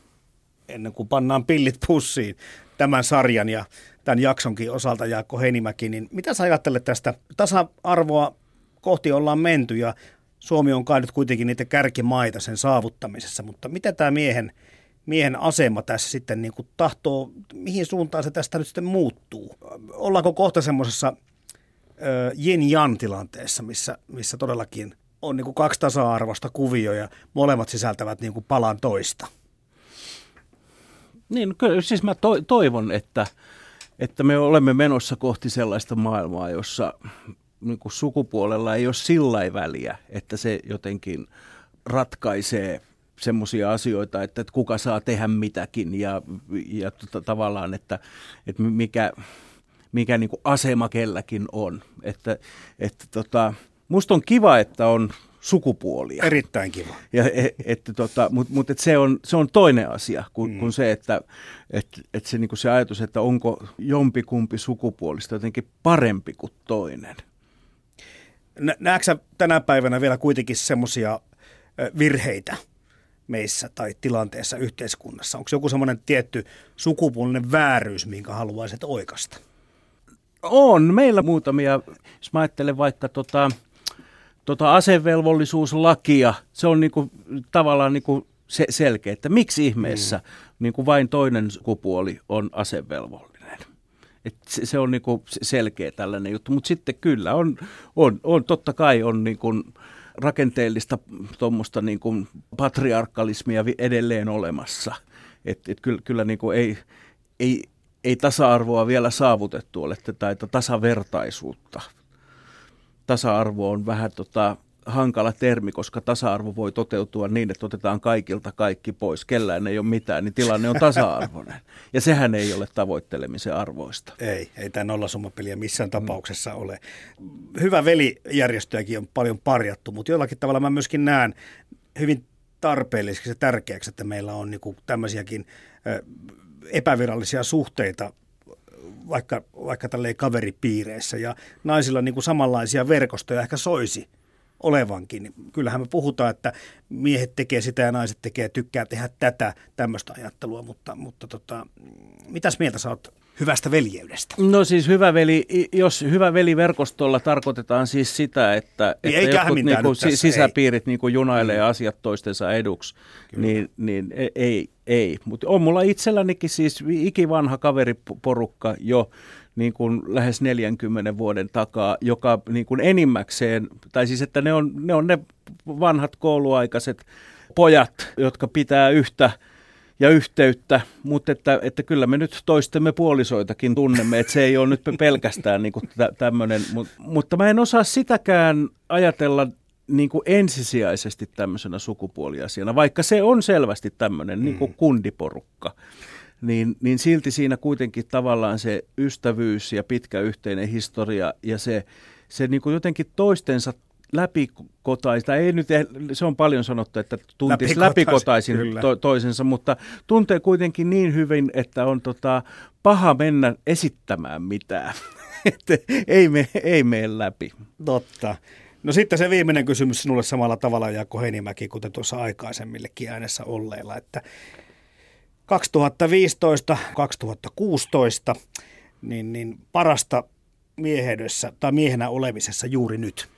ennen kuin pannaan pillit pussiin tämän sarjan ja tämän jaksonkin osalta Jaakko Heinimäki, niin mitä sä ajattelet tästä tasa-arvoa kohti ollaan menty ja Suomi on kai nyt kuitenkin niitä kärkimaita sen saavuttamisessa, mutta mitä tämä miehen, miehen asema tässä sitten niin kuin tahtoo, mihin suuntaan se tästä nyt sitten muuttuu? Ollaanko kohta semmoisessa yin-yang tilanteessa, missä, missä todellakin on niin kuin kaksi tasa-arvoista kuvioa ja molemmat sisältävät niin kuin palan toista? Niin, kyllä, siis mä to, toivon, että, että me olemme menossa kohti sellaista maailmaa, jossa niin kuin sukupuolella ei ole sillä väliä, että se jotenkin ratkaisee semmoisia asioita, että, että kuka saa tehdä mitäkin ja, ja tota, tavallaan, että, että mikä, mikä niin kuin asema kelläkin on. Että, että tota, musta on kiva, että on sukupuolia. Erittäin kiva. Ja, e, että tota, Mutta mut, et se, on, se on toinen asia kuin, mm. kuin se, että et, et se, niinku se ajatus, että onko jompikumpi sukupuolista jotenkin parempi kuin toinen – Näetkö tänä päivänä vielä kuitenkin semmoisia virheitä meissä tai tilanteessa yhteiskunnassa? Onko joku semmoinen tietty sukupuolinen vääryys, minkä haluaisit oikasta? On. Meillä muutamia, jos mä ajattelen vaikka tota, tota asevelvollisuuslakia, se on niinku, tavallaan niinku se selkeä, että miksi ihmeessä mm. niin kuin vain toinen sukupuoli on asevelvollinen. Et se, se on niin kuin selkeä tällainen juttu, mutta sitten kyllä on, on, on totta kai on niin kuin rakenteellista tuommoista niin kuin patriarkalismia edelleen olemassa. Et, et kyllä, kyllä niin kuin ei, ei, ei tasa-arvoa vielä saavutettu ole tai tasavertaisuutta. Tasa-arvo on vähän tota, hankala termi, koska tasa-arvo voi toteutua niin, että otetaan kaikilta kaikki pois. Kellään ei ole mitään, niin tilanne on tasa-arvoinen. Ja sehän ei ole tavoittelemisen arvoista. Ei, ei tämä nollasummapeliä missään tapauksessa ole. Hyvä velijärjestöjäkin on paljon parjattu, mutta jollakin tavalla mä myöskin näen hyvin tarpeelliseksi ja tärkeäksi, että meillä on niinku tämmöisiäkin epävirallisia suhteita vaikka, vaikka tälleen kaveripiireissä ja naisilla niin kuin samanlaisia verkostoja ehkä soisi olevankin. Kyllähän me puhutaan, että miehet tekee sitä ja naiset tekee, tykkää tehdä tätä, tämmöistä ajattelua, mutta, mutta tota, mitäs mieltä sä oot hyvästä veljeydestä? No siis hyvä veli, jos hyvä veliverkostolla tarkoitetaan siis sitä, että, niin että jotkut niin kuin tässä, sisäpiirit niin kuin junailee mm. asiat toistensa eduksi, niin, niin e- ei, ei. Mutta on mulla itsellänikin siis ikivanha kaveriporukka jo, niin kuin lähes 40 vuoden takaa, joka niin kuin enimmäkseen, tai siis että ne on ne, on ne vanhat kouluaikaiset pojat, jotka pitää yhtä ja yhteyttä, mutta että, että kyllä me nyt toistemme puolisoitakin tunnemme, että se ei ole nyt pelkästään niin kuin tämmöinen, mutta, mutta mä en osaa sitäkään ajatella niin kuin ensisijaisesti tämmöisenä sukupuoliasiana, vaikka se on selvästi tämmöinen niin kuin mm. kundiporukka niin, niin silti siinä kuitenkin tavallaan se ystävyys ja pitkä yhteinen historia ja se, se niin kuin jotenkin toistensa läpikotaisin, tai ei nyt, se on paljon sanottu, että tuntisi läpikotaisin, to, toisensa, mutta tuntee kuitenkin niin hyvin, että on tota, paha mennä esittämään mitään. [LAUGHS] että ei, me, ei mene läpi. Totta. No sitten se viimeinen kysymys sinulle samalla tavalla, Jaakko Heinimäki, kuten tuossa aikaisemmillekin äänessä olleilla, että 2015-2016, niin, niin parasta mieheydessä tai miehenä olemisessa juuri nyt?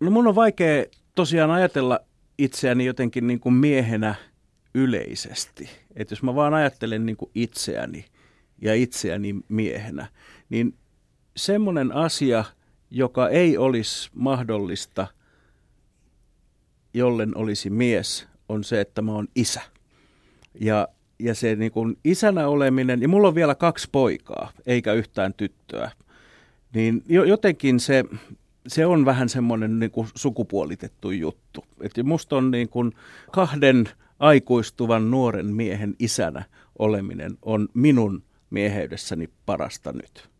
No mun on vaikea tosiaan ajatella itseäni jotenkin niin kuin miehenä yleisesti. Että jos mä vaan ajattelen niin kuin itseäni ja itseäni miehenä, niin semmoinen asia, joka ei olisi mahdollista, jollen olisi mies, on se, että mä oon isä. Ja, ja se niin kuin isänä oleminen, ja mulla on vielä kaksi poikaa, eikä yhtään tyttöä, niin jotenkin se, se on vähän semmoinen niin kuin sukupuolitettu juttu. Et musta on niin kuin kahden aikuistuvan nuoren miehen isänä oleminen on minun mieheydessäni parasta nyt.